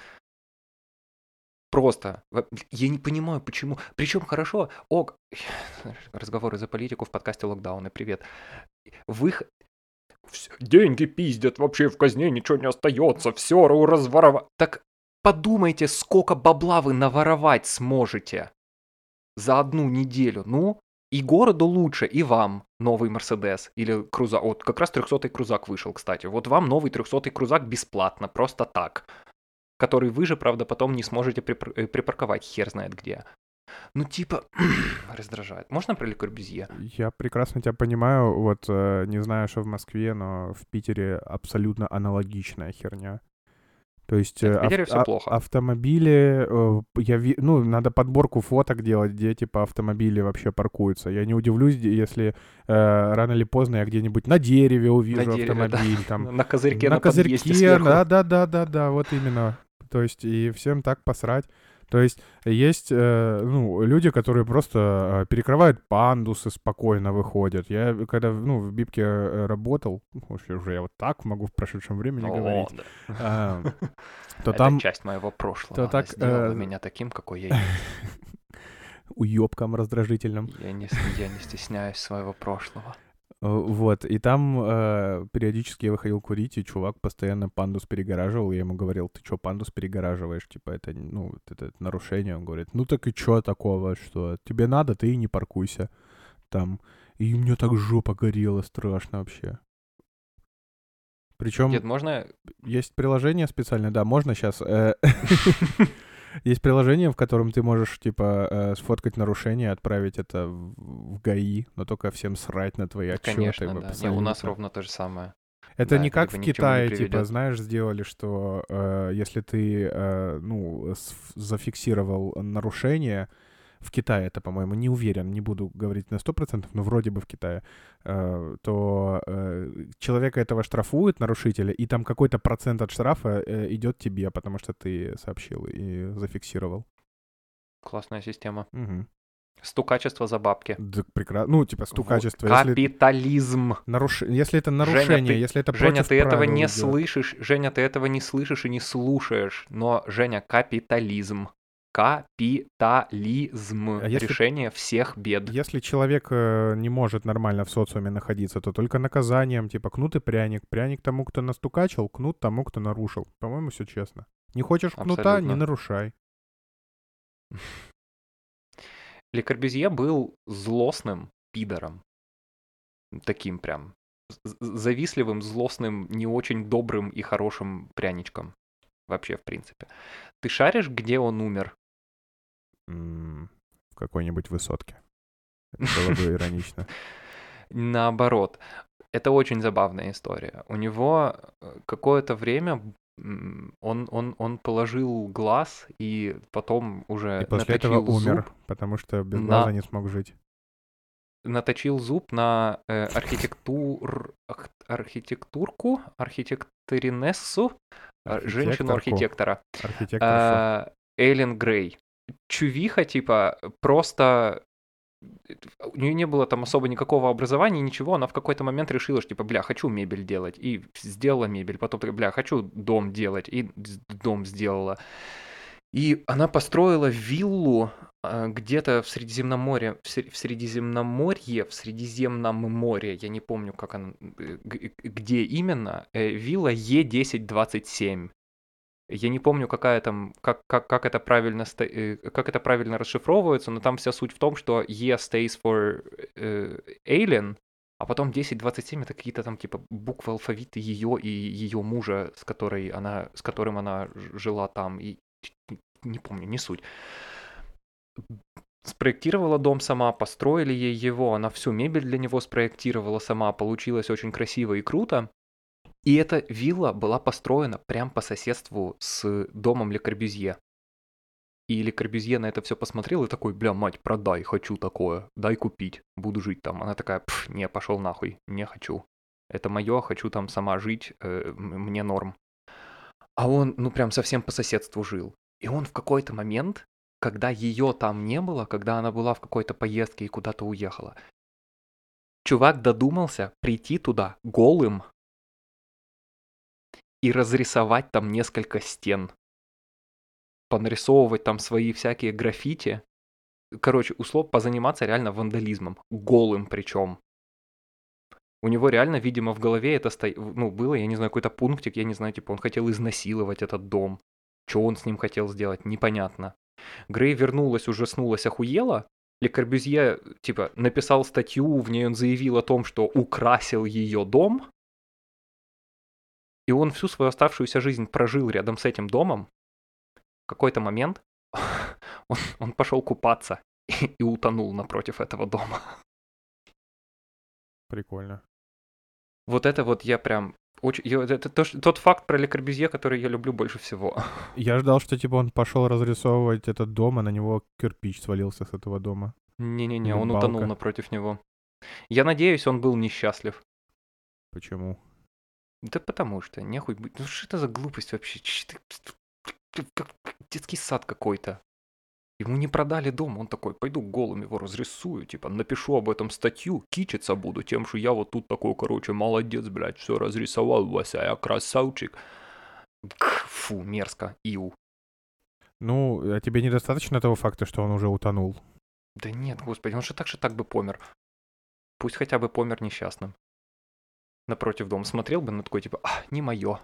S1: Просто. Я не понимаю, почему. Причем хорошо, ок, разговоры за политику в подкасте Локдауны, привет. В их деньги пиздят, вообще в казне ничего не остается, все разворовать. Так подумайте, сколько бабла вы наворовать сможете за одну неделю. Ну, и городу лучше, и вам новый Мерседес или крузак. Вот как раз 300-й крузак вышел, кстати. Вот вам новый 300-й крузак бесплатно, просто так. Который вы же, правда, потом не сможете э, припарковать хер знает где. Ну, типа, раздражает. Можно про Ле Корбюзье?
S2: Я прекрасно тебя понимаю, вот э, не знаю, что в Москве, но в Питере абсолютно аналогичная херня. То есть
S1: Нет, в
S2: э,
S1: Питере
S2: ав-
S1: всё
S2: а-
S1: плохо.
S2: автомобили, э, я ви- ну надо подборку фоток делать, где типа автомобили вообще паркуются. Я не удивлюсь, если э, рано или поздно я где-нибудь на дереве увижу
S1: дереве, да.
S2: автомобиль, там
S1: На козырьке,
S2: на
S1: на,
S2: козырьке, да, да, да, да, да, вот именно. То есть и всем так посрать. То есть есть э, ну, люди, которые просто э, перекрывают пандусы, спокойно выходят. Я когда ну, в Бибке э, работал, вообще уже я вот так могу в прошедшем времени
S1: О,
S2: говорить,
S1: да.
S2: а, то там
S1: часть моего прошлого.
S2: то так,
S1: сделала
S2: э,
S1: меня таким, какой я есть.
S2: уебком раздражительным.
S1: Я не, я не стесняюсь своего прошлого.
S2: Вот, и там э, периодически я выходил курить, и чувак постоянно пандус перегораживал. Я ему говорил, ты что, пандус перегораживаешь? Типа, это, ну, это, это нарушение. Он говорит, ну так и что такого, что тебе надо, ты и не паркуйся там. И у меня так жопа горела, страшно вообще. Причем...
S1: Нет, можно...
S2: Есть приложение специальное, да, можно сейчас... Есть приложение, в котором ты можешь, типа, э, сфоткать нарушение, отправить это в ГАИ, но только всем срать на твои отчеты.
S1: Конечно, да. Не, у нас ровно то же самое.
S2: Это да, не как в Китае, типа, знаешь, сделали, что э, если ты, э, ну, зафиксировал нарушение, в Китае это, по-моему, не уверен, не буду говорить на 100%, но вроде бы в Китае, э, то э, человека этого штрафуют, нарушителя, и там какой-то процент от штрафа э, идет тебе, потому что ты сообщил и зафиксировал.
S1: Классная система.
S2: Угу.
S1: Стукачество за бабки.
S2: Да, прекрасно. Ну, типа, стукачество.
S1: Вот. Капитализм.
S2: Если, наруш... если это нарушение, Женя, ты, если это
S1: Женя, ты этого не идет. слышишь. Женя, ты этого не слышишь и не слушаешь. Но, Женя, капитализм капитализм. А если, Решение всех бед.
S2: Если человек э, не может нормально в социуме находиться, то только наказанием, типа кнут и пряник. Пряник тому, кто настукачил, кнут тому, кто нарушил. По-моему, все честно. Не хочешь кнута, Абсолютно. не нарушай.
S1: Ле Корбюзье был злостным пидором. Таким прям завистливым, злостным, не очень добрым и хорошим пряничком. Вообще, в принципе. Ты шаришь, где он умер?
S2: В какой-нибудь высотке. Это было бы иронично.
S1: Наоборот. Это очень забавная история. У него э, какое-то время он, он, он положил глаз и потом уже
S2: И после этого умер, зуб потому что без на... глаза не смог жить.
S1: Наточил зуб на э, архитектур... архитектурку, архитекторинессу, женщину-архитектора. Архитектор. Эйлен Грей чувиха, типа, просто у нее не было там особо никакого образования, ничего, она в какой-то момент решила, что, типа, бля, хочу мебель делать, и сделала мебель, потом, бля, хочу дом делать, и дом сделала. И она построила виллу а, где-то в Средиземноморье, в Средиземноморье, в Средиземном море, я не помню, как она, э, где именно, э, вилла Е1027. Я не помню, какая там, как, как, как, это правильно, э, как это правильно расшифровывается, но там вся суть в том, что E stays for э, alien, а потом 1027 это какие-то там типа буквы алфавита ее и ее мужа, с, которой она, с которым она жила там. И не помню, не суть. Спроектировала дом сама, построили ей его, она всю мебель для него спроектировала сама, получилось очень красиво и круто. И эта вилла была построена прямо по соседству с домом Ле Корбюзье. И Ле Корбюзье на это все посмотрел и такой, бля, мать, продай, хочу такое, дай купить, буду жить там. Она такая, пф, не, пошел нахуй, не хочу. Это мое, хочу там сама жить, э, мне норм. А он, ну прям совсем по соседству жил. И он в какой-то момент, когда ее там не было, когда она была в какой-то поездке и куда-то уехала, чувак додумался прийти туда голым, и разрисовать там несколько стен. Понарисовывать там свои всякие граффити. Короче, услов позаниматься реально вандализмом. Голым причем. У него реально, видимо, в голове это сто... ну, было, я не знаю, какой-то пунктик, я не знаю, типа он хотел изнасиловать этот дом. Что он с ним хотел сделать, непонятно. Грей вернулась, ужаснулась, охуела. Ле Корбюзье, типа, написал статью, в ней он заявил о том, что украсил ее дом, и он всю свою оставшуюся жизнь прожил рядом с этим домом. В какой-то момент он, он пошел купаться и, и утонул напротив этого дома.
S2: Прикольно.
S1: Вот это вот я прям очень... Это то, тот факт про Ле Корбюзье, который я люблю больше всего.
S2: Я ждал, что типа он пошел разрисовывать этот дом, а на него кирпич свалился с этого дома.
S1: Не-не-не, он балка. утонул напротив него. Я надеюсь, он был несчастлив.
S2: Почему?
S1: Да потому что, нехуй быть. Ну что это за глупость вообще? Как детский сад какой-то. Ему не продали дом, он такой, пойду голым его разрисую, типа, напишу об этом статью, кичиться буду тем, что я вот тут такой, короче, молодец, блядь, все разрисовал, Вася, я красавчик. Фу, мерзко, иу.
S2: Ну, а тебе недостаточно того факта, что он уже утонул?
S1: Да нет, господи, он же так же так бы помер. Пусть хотя бы помер несчастным. Напротив дома смотрел бы, но такой типа, а, не мое.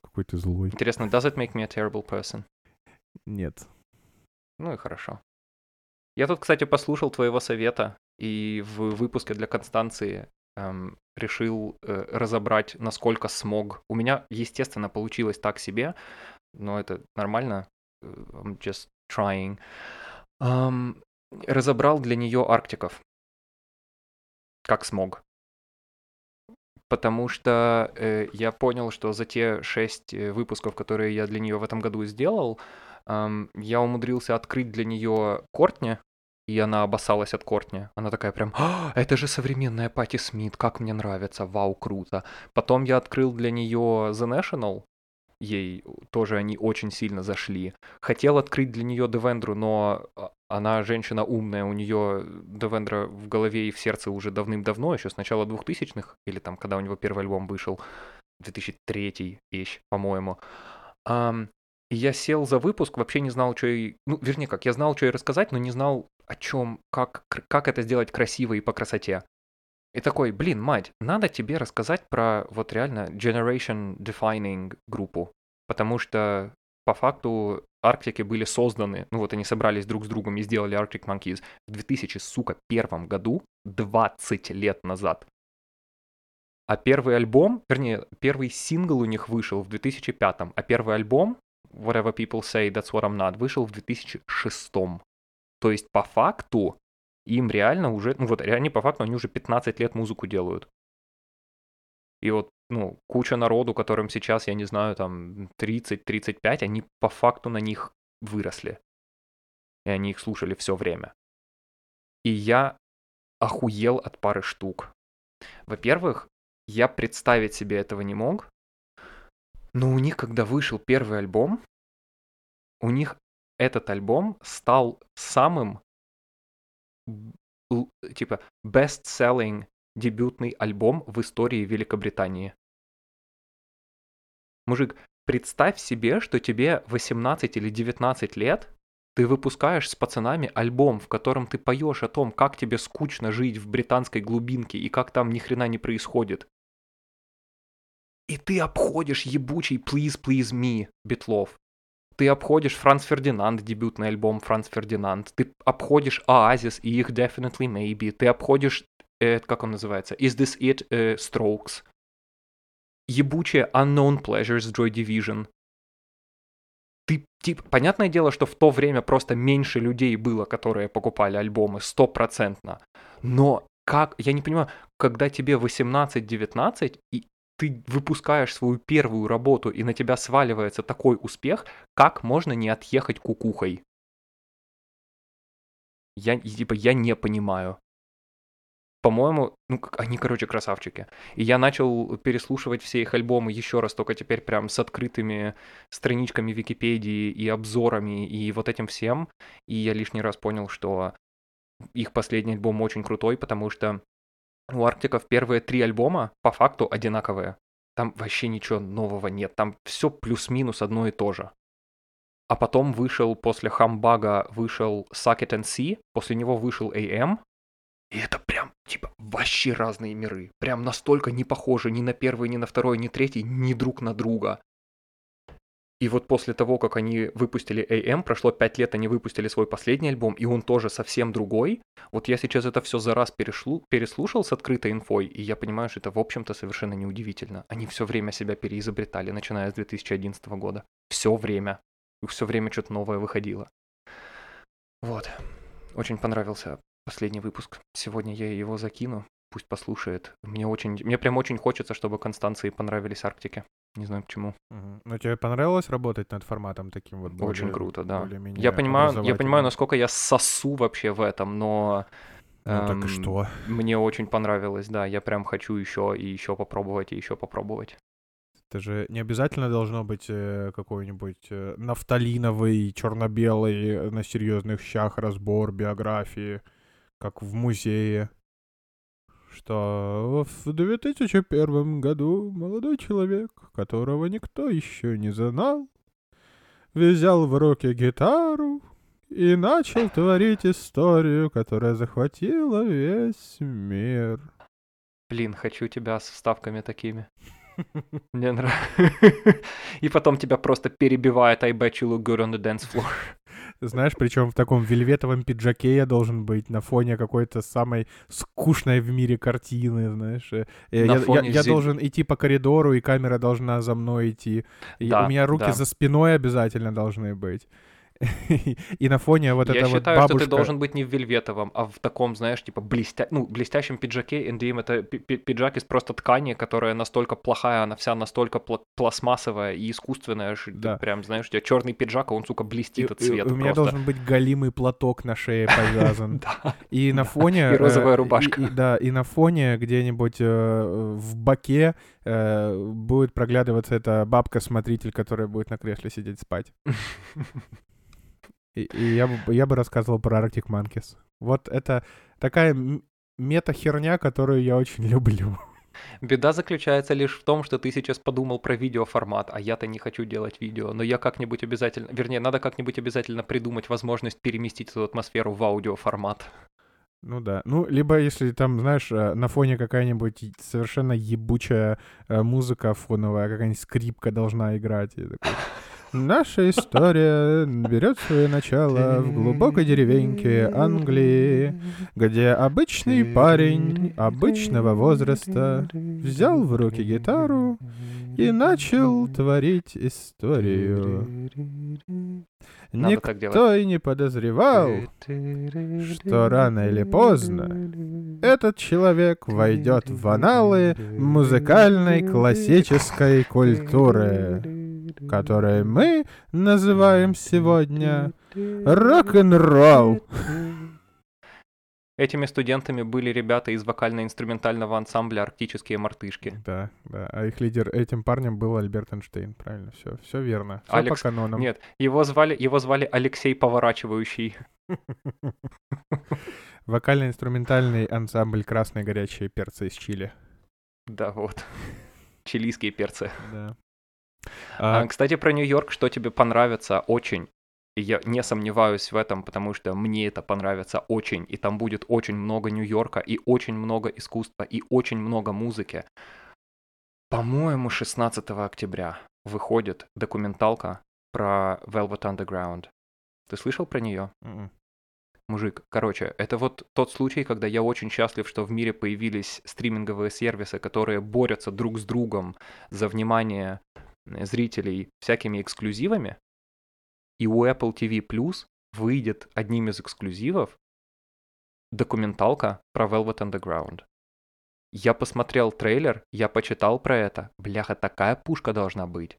S2: Какой ты злой.
S1: Интересно, does it make me a terrible person?
S2: Нет.
S1: Ну и хорошо. Я тут, кстати, послушал твоего совета и в выпуске для Констанции эм, решил э, разобрать, насколько смог. У меня, естественно, получилось так себе, но это нормально. Э, I'm just trying. Эм, разобрал для нее арктиков. Как смог. Потому что э, я понял, что за те шесть э, выпусков, которые я для нее в этом году сделал, эм, я умудрился открыть для нее Кортни, и она обоссалась от Кортни. Она такая прям, «А, это же современная Пати Смит, как мне нравится, вау, круто. Потом я открыл для нее The National, ей тоже они очень сильно зашли. Хотел открыть для нее Девендру, но а, она женщина умная, у нее Девендра в голове и в сердце уже давным-давно, еще с начала 2000-х, или там, когда у него первый альбом вышел, 2003 ищ, по-моему. Um, и я сел за выпуск, вообще не знал, что и... Ну, вернее, как, я знал, что и рассказать, но не знал, о чем, как, как это сделать красиво и по красоте. И такой, блин, мать, надо тебе рассказать про вот реально generation defining группу. Потому что по факту Арктики были созданы, ну вот они собрались друг с другом и сделали Arctic Monkeys в 2000, сука, первом году, 20 лет назад. А первый альбом, вернее, первый сингл у них вышел в 2005, а первый альбом, Whatever People Say, That's What I'm Not, вышел в 2006. То есть по факту им реально уже, ну вот они по факту, они уже 15 лет музыку делают. И вот, ну, куча народу, которым сейчас, я не знаю, там 30-35, они по факту на них выросли. И они их слушали все время. И я охуел от пары штук. Во-первых, я представить себе этого не мог, но у них, когда вышел первый альбом, у них этот альбом стал самым типа best-selling дебютный альбом в истории Великобритании. Мужик, представь себе, что тебе 18 или 19 лет, ты выпускаешь с пацанами альбом, в котором ты поешь о том, как тебе скучно жить в британской глубинке и как там ни хрена не происходит. И ты обходишь ебучий Please Please Me Битлов. Ты обходишь Франц Фердинанд, дебютный альбом Франц Фердинанд. Ты обходишь Оазис и их Definitely Maybe. Ты обходишь, э, как он называется, Is This It э, Strokes. Ебучие Unknown Pleasures Joy Division. Ты, типа, понятное дело, что в то время просто меньше людей было, которые покупали альбомы, стопроцентно. Но как, я не понимаю, когда тебе 18-19, и ты выпускаешь свою первую работу, и на тебя сваливается такой успех, как можно не отъехать кукухой? Я, типа, я не понимаю. По-моему, ну, они, короче, красавчики. И я начал переслушивать все их альбомы еще раз, только теперь прям с открытыми страничками Википедии и обзорами и вот этим всем. И я лишний раз понял, что их последний альбом очень крутой, потому что у Арктиков первые три альбома по факту одинаковые. Там вообще ничего нового нет. Там все плюс-минус одно и то же. А потом вышел после Хамбага, вышел Suck It and See, после него вышел AM. И это прям, типа, вообще разные миры. Прям настолько не похожи ни на первый, ни на второй, ни третий, ни друг на друга. И вот после того, как они выпустили AM, прошло 5 лет, они выпустили свой последний альбом, и он тоже совсем другой. Вот я сейчас это все за раз перешлу, переслушал с открытой инфой, и я понимаю, что это, в общем-то, совершенно неудивительно. Они все время себя переизобретали, начиная с 2011 года. Все время. И все время что-то новое выходило. Вот. Очень понравился последний выпуск. Сегодня я его закину. Пусть послушает. Мне очень, мне прям очень хочется, чтобы Констанции понравились Арктики. Не знаю почему.
S2: Угу. Но тебе понравилось работать над форматом таким вот?
S1: Более, Очень круто, да. Я понимаю, я понимаю, насколько я сосу вообще в этом, но
S2: ну эм, так и что?
S1: Мне очень понравилось, да. Я прям хочу еще и еще попробовать, и еще попробовать.
S2: Это же не обязательно должно быть э, какой-нибудь э, нафталиновый, черно-белый, э, на серьезных щах разбор биографии, как в музее что в 2001 году молодой человек, которого никто еще не знал, взял в руки гитару и начал творить историю, которая захватила весь мир.
S1: Блин, хочу тебя с вставками такими. Мне нравится. И потом тебя просто перебивает I bet you look good on the dance floor.
S2: Знаешь, причем в таком вельветовом пиджаке я должен быть на фоне какой-то самой скучной в мире картины, знаешь. Э, я, я, я зель... должен идти по коридору, и камера должна за мной идти. Да, у меня руки да. за спиной обязательно должны быть. И на фоне вот
S1: Я
S2: это
S1: вот
S2: считаю,
S1: что ты должен быть не в вельветовом, а в таком, знаешь, типа блестя... ну, блестящем пиджаке. NDM — это пиджак из просто ткани, которая настолько плохая, она вся настолько пл- пластмассовая и искусственная, да. прям, знаешь, у тебя черный пиджак, а он, сука, блестит от цвета
S2: У меня должен быть голимый платок на шее повязан. И на фоне...
S1: И розовая э, рубашка.
S2: Да, и на фоне где-нибудь э, в баке э, будет проглядываться эта бабка-смотритель, которая будет на кресле сидеть спать. И, и я, бы, я бы рассказывал про Arctic Monkeys. Вот это такая мета-херня, которую я очень люблю.
S1: Беда заключается лишь в том, что ты сейчас подумал про видеоформат, а я-то не хочу делать видео, но я как-нибудь обязательно, вернее, надо как-нибудь обязательно придумать возможность переместить эту атмосферу в аудиоформат.
S2: Ну да. Ну, либо если там, знаешь, э, на фоне какая-нибудь совершенно ебучая э, музыка фоновая, какая-нибудь скрипка должна играть. И такой... Наша история берет свое начало в глубокой деревеньке Англии, где обычный парень обычного возраста взял в руки гитару и начал творить историю. Надо Никто и не подозревал, что рано или поздно этот человек войдет в аналы музыкальной классической культуры который мы называем сегодня рок-н-ролл.
S1: Этими студентами были ребята из вокально-инструментального ансамбля «Арктические мартышки».
S2: Да, да. А их лидер этим парнем был Альберт Эйнштейн, правильно? Все, все верно. Все
S1: Алекс...
S2: по канонам.
S1: Нет, его звали, его звали Алексей Поворачивающий.
S2: Вокально-инструментальный ансамбль «Красные горячие перцы» из Чили.
S1: Да, вот. Чилийские перцы.
S2: Да.
S1: А... а кстати, про Нью-Йорк, что тебе понравится очень. я не сомневаюсь в этом, потому что мне это понравится очень. И там будет очень много Нью-Йорка, и очень много искусства, и очень много музыки. По-моему, 16 октября выходит документалка про Velvet Underground. Ты слышал про нее? Mm-mm.
S2: М-м.
S1: Мужик, короче, это вот тот случай, когда я очень счастлив, что в мире появились стриминговые сервисы, которые борются друг с другом за внимание зрителей всякими эксклюзивами, и у Apple TV Plus выйдет одним из эксклюзивов документалка про Velvet Underground. Я посмотрел трейлер, я почитал про это. Бляха, такая пушка должна быть.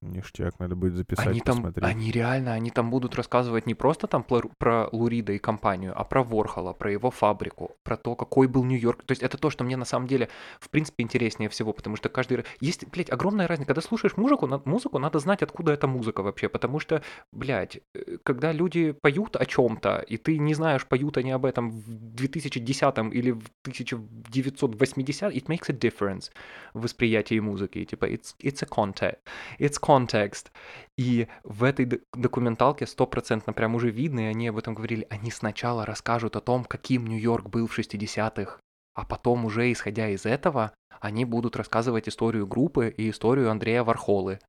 S2: Ништяк, надо будет записать,
S1: они там, посмотреть. Они реально, они там будут рассказывать не просто там про, Лурида и компанию, а про Ворхола, про его фабрику, про то, какой был Нью-Йорк. То есть это то, что мне на самом деле, в принципе, интереснее всего, потому что каждый... Есть, блядь, огромная разница. Когда слушаешь музыку, на, музыку надо знать, откуда эта музыка вообще, потому что, блядь, э, когда люди поют о чем-то, и ты не знаешь, поют они об этом в 2010 или в 1980, it makes a difference в восприятии музыки. Типа, it's, it's a content. It's контекст. И в этой документалке стопроцентно прям уже видно, и они об этом говорили, они сначала расскажут о том, каким Нью-Йорк был в 60-х, а потом уже исходя из этого, они будут рассказывать историю группы и историю Андрея Вархолы,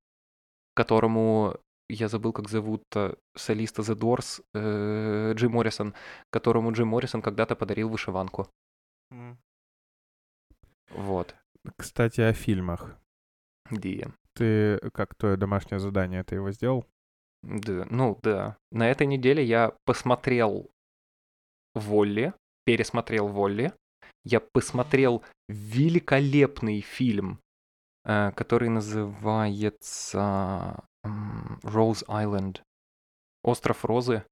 S1: которому я забыл, как зовут э, солиста The Doors, э, Джим Моррисон, которому Джим Моррисон когда-то подарил вышиванку. Mm. Вот.
S2: Кстати, о фильмах.
S1: Где?
S2: Ты, как твое домашнее задание, ты его сделал?
S1: Да, ну да. На этой неделе я посмотрел Волли, пересмотрел Волли. Я посмотрел великолепный фильм, э, который называется Rose Island. Остров Розы.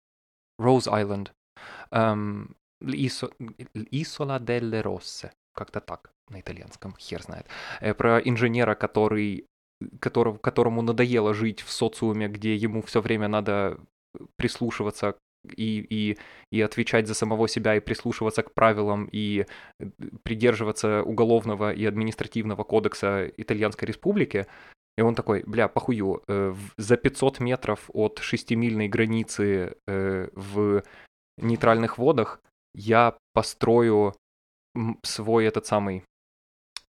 S1: Rose Island. Isola delle Rosse. Как-то так на итальянском, хер знает. Э, про инженера, который которого, которому надоело жить в социуме, где ему все время надо прислушиваться и, и, и отвечать за самого себя, и прислушиваться к правилам, и э, придерживаться уголовного и административного кодекса Итальянской Республики, И он такой, бля, похую, э, за 500 метров от шестимильной границы э, в нейтральных водах я построю свой этот самый,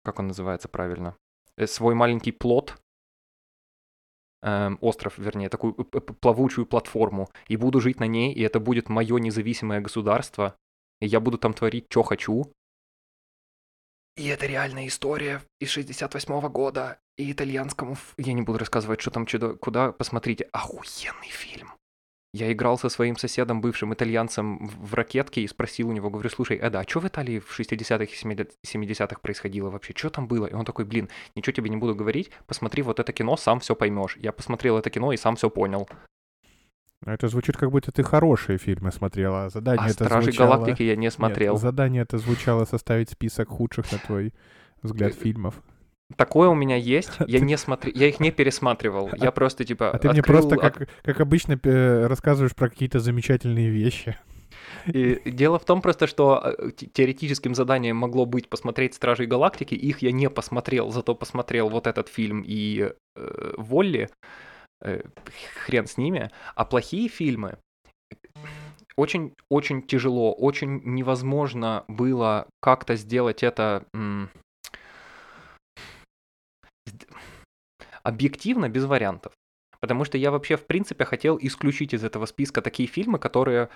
S1: как он называется правильно, свой маленький плод, эм, остров, вернее, такую плавучую платформу, и буду жить на ней, и это будет мое независимое государство, и я буду там творить, что хочу. И это реальная история из 68 -го года, и итальянскому... Я не буду рассказывать, что там, чудо, куда, посмотрите, охуенный фильм. Я играл со своим соседом, бывшим итальянцем, в ракетке и спросил у него, говорю, слушай, Эда, а что в Италии в 60-х и 70-х происходило вообще? Что там было? И он такой, блин, ничего тебе не буду говорить, посмотри вот это кино, сам все поймешь. Я посмотрел это кино и сам все понял.
S2: Это звучит, как будто ты хорошие фильмы смотрела. Задание
S1: а
S2: это
S1: «Стражи
S2: звучало...
S1: Галактики» я не смотрел.
S2: Нет, задание это звучало составить список худших, на твой взгляд, э, фильмов.
S1: Такое у меня есть, я не смотрю, я их не пересматривал, я просто типа
S2: А ты мне просто, как, как обычно, рассказываешь про какие-то замечательные вещи.
S1: И дело в том просто, что э, теоретическим заданием могло быть посмотреть «Стражей Галактики», их я не посмотрел, зато посмотрел вот этот фильм и э, «Волли», э, хрен с ними, а плохие фильмы, очень-очень тяжело, очень невозможно было как-то сделать это объективно без вариантов. Потому что я вообще, в принципе, хотел исключить из этого списка такие фильмы, которые,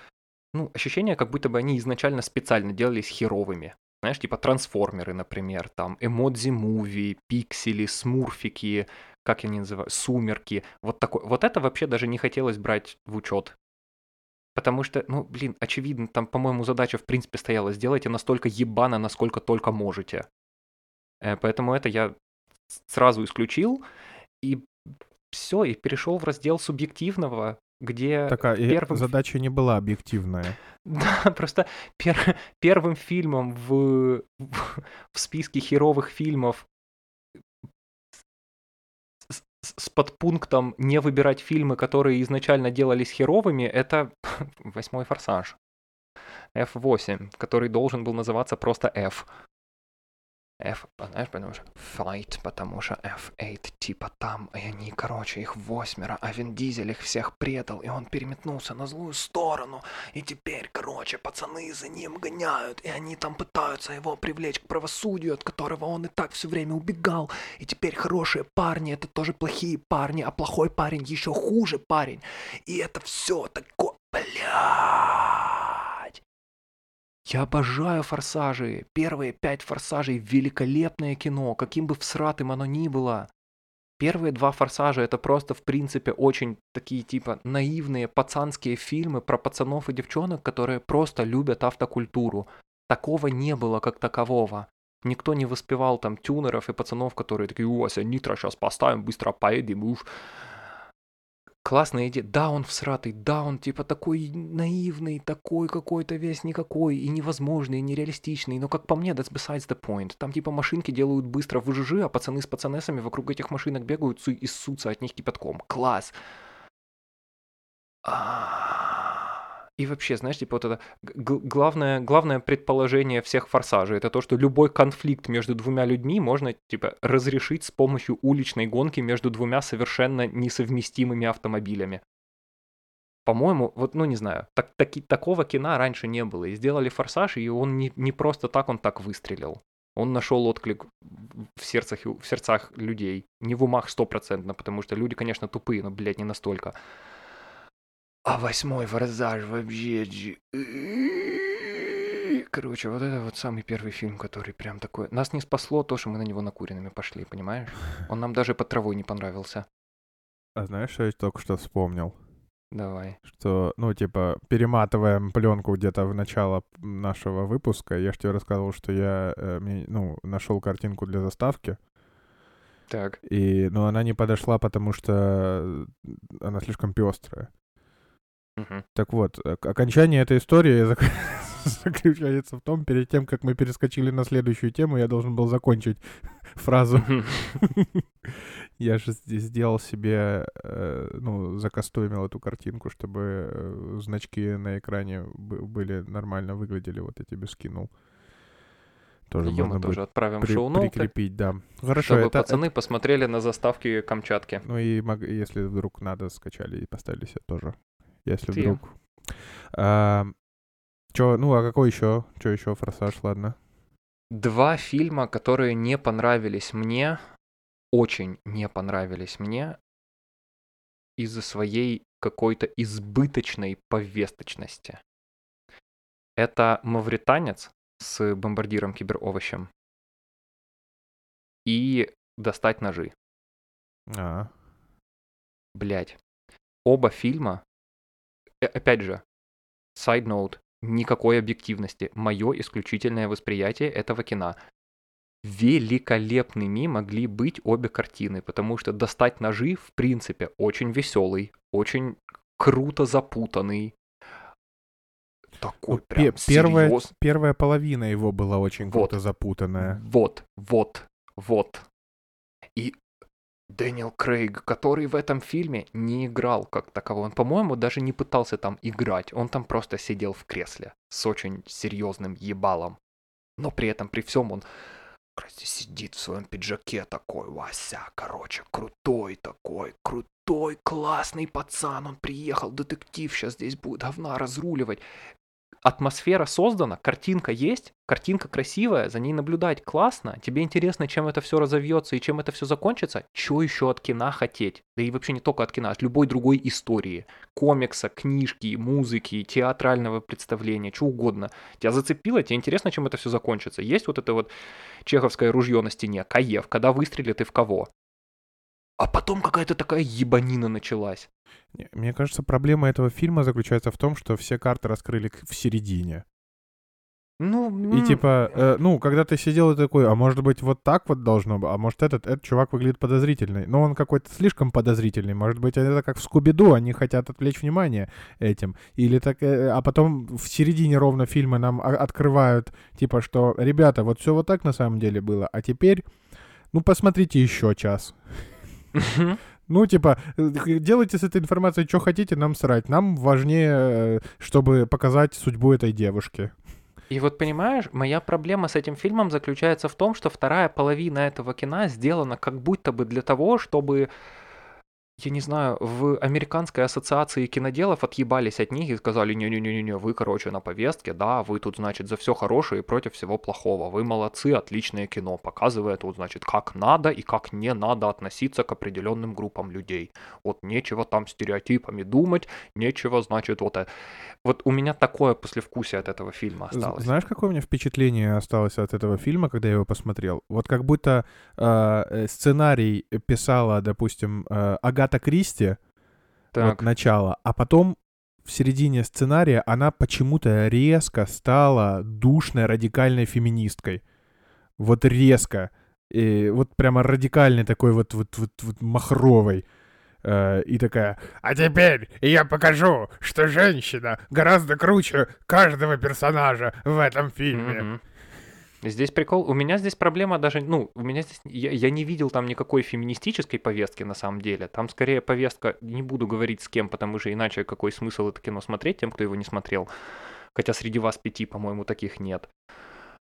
S1: ну, ощущение, как будто бы они изначально специально делались херовыми. Знаешь, типа трансформеры, например, там, эмодзи муви, пиксели, смурфики, как я не называю, сумерки. Вот такой. Вот это вообще даже не хотелось брать в учет. Потому что, ну, блин, очевидно, там, по-моему, задача в принципе стояла. Сделайте настолько ебано, насколько только можете. Э, поэтому это я сразу исключил и все, и перешел в раздел субъективного, где
S2: Такая первым... задача не была объективная.
S1: Да, просто пер... первым фильмом в... в списке херовых фильмов с, с подпунктом не выбирать фильмы, которые изначально делались херовыми, это восьмой форсаж. F8, который должен был называться просто F. F, знаешь, потому что Fight, потому что F8 типа там, и они, короче, их восьмеро, а Вин Дизель их всех предал, и он переметнулся на злую сторону, и теперь, короче, пацаны за ним гоняют, и они там пытаются его привлечь к правосудию, от которого он и так все время убегал, и теперь хорошие парни, это тоже плохие парни, а плохой парень еще хуже парень, и это все такое, бля. Я обожаю «Форсажи». Первые пять «Форсажей» — великолепное кино, каким бы всратым оно ни было. Первые два «Форсажа» — это просто, в принципе, очень такие, типа, наивные пацанские фильмы про пацанов и девчонок, которые просто любят автокультуру. Такого не было как такового. Никто не воспевал там тюнеров и пацанов, которые такие, у вас нитро сейчас поставим, быстро поедем, уж классная идея. Да, он всратый, да, он типа такой наивный, такой какой-то весь никакой, и невозможный, и нереалистичный, но как по мне, that's besides the point. Там типа машинки делают быстро выжижи, а пацаны с пацанесами вокруг этих машинок бегают и ссутся от них кипятком. Класс! А-а-а. И вообще, знаешь, типа вот это главное, главное предположение всех форсажей, это то, что любой конфликт между двумя людьми можно, типа, разрешить с помощью уличной гонки между двумя совершенно несовместимыми автомобилями. По-моему, вот, ну не знаю, так, таки, такого кино раньше не было. И сделали форсаж, и он не, не просто так, он так выстрелил. Он нашел отклик в сердцах, в сердцах людей. Не в умах стопроцентно, потому что люди, конечно, тупые, но, блядь, не настолько. А восьмой форсаж вообще... Короче, вот это вот самый первый фильм, который прям такой... Нас не спасло то, что мы на него накуренными пошли, понимаешь? Он нам даже под травой не понравился.
S2: А знаешь, что я только что вспомнил?
S1: Давай.
S2: Что, ну, типа, перематываем пленку где-то в начало нашего выпуска. Я же тебе рассказывал, что я, э, ну, нашел картинку для заставки.
S1: Так.
S2: И, ну, она не подошла, потому что она слишком пестрая.
S1: Угу.
S2: Так вот, окончание этой истории заключается в том, перед тем, как мы перескочили на следующую тему, я должен был закончить фразу. Я же сделал себе, э, ну, закастомил эту картинку, чтобы э, значки на экране были нормально выглядели, вот я тебе скинул. Тоже можно
S1: мы тоже отправим
S2: при-
S1: шоу-ноуты,
S2: прикрепить, да. Хорошо,
S1: чтобы
S2: это,
S1: пацаны посмотрели на заставки Камчатки.
S2: Ну и если вдруг надо, скачали и поставили себе тоже. Если
S1: Ты.
S2: вдруг. А, чё, ну а какой еще? Что еще, форсаж, ладно.
S1: Два фильма, которые не понравились мне, очень не понравились мне из-за своей какой-то избыточной повесточности. Это «Мавританец» с бомбардиром киберовощем и «Достать ножи».
S2: А,
S1: Блять. Оба фильма, опять же, side note, никакой объективности. Мое исключительное восприятие этого кино. Великолепными могли быть обе картины, потому что «Достать ножи» в принципе очень веселый, очень круто запутанный. Такой
S2: Ну,
S1: прям
S2: пе- первая, первая половина его была очень
S1: Вот.
S2: круто запутанная.
S1: Вот, вот, вот. И Дэниел Крейг, который в этом фильме не играл как таковой. Он, по-моему, даже не пытался там играть. Он там просто сидел в кресле с очень серьезным ебалом. Но при этом, при всем он короче, сидит в своем пиджаке такой, Вася, короче, крутой такой, крутой, классный пацан. Он приехал, детектив, сейчас здесь будет говна разруливать атмосфера создана, картинка есть, картинка красивая, за ней наблюдать классно, тебе интересно, чем это все разовьется и чем это все закончится, что еще от кино хотеть? Да и вообще не только от кино, от любой другой истории, комикса, книжки, музыки, театрального представления, что угодно. Тебя зацепило, тебе интересно, чем это все закончится. Есть вот это вот чеховское ружье на стене, Каев, когда выстрелит и в кого? А потом какая-то такая ебанина началась.
S2: Не, Мне кажется, проблема этого фильма заключается в том, что все карты раскрыли в середине.
S1: Ну,
S2: И типа, э, ну, когда ты сидел и такой, а может быть вот так вот должно быть, а может этот, этот чувак выглядит подозрительный. Но он какой-то слишком подозрительный. Может быть, это как в Скуби-Ду, они хотят отвлечь внимание этим. Или так, э, а потом в середине ровно фильма нам открывают, типа, что, ребята, вот все вот так на самом деле было, а теперь, ну, посмотрите еще час. Ну, типа, э, делайте с этой информацией, что хотите, нам срать. Нам важнее, э, чтобы показать судьбу этой девушки.
S1: И вот понимаешь, моя проблема с этим фильмом заключается в том, что вторая половина этого кино сделана как будто бы для того, чтобы, я не знаю, в американской ассоциации киноделов отъебались от них и сказали, не-не-не-не, вы, короче, на повестке, да, вы тут, значит, за все хорошее и против всего плохого, вы молодцы, отличное кино, показывает тут, значит, как надо и как не надо относиться к определенным группам людей. Вот нечего там стереотипами думать, нечего, значит, вот это. Вот у меня такое послевкусие от этого фильма осталось.
S2: Знаешь, какое у меня впечатление осталось от этого фильма, когда я его посмотрел? Вот как будто э, э, сценарий писала, допустим, э, Агата Кристи, вот
S1: Так,
S2: начало, а потом в середине сценария она почему-то резко стала душной радикальной феминисткой. Вот резко. И вот прямо радикальной такой вот, вот, вот, вот махровой. Э, и такая, а теперь я покажу, что женщина гораздо круче каждого персонажа в этом фильме.
S1: Мгм. Здесь прикол, у меня здесь проблема даже, ну, у меня здесь, я, я не видел там никакой феминистической повестки на самом деле, там скорее повестка, не буду говорить с кем, потому что иначе какой смысл это кино смотреть тем, кто его не смотрел, хотя среди вас пяти, по-моему, таких нет.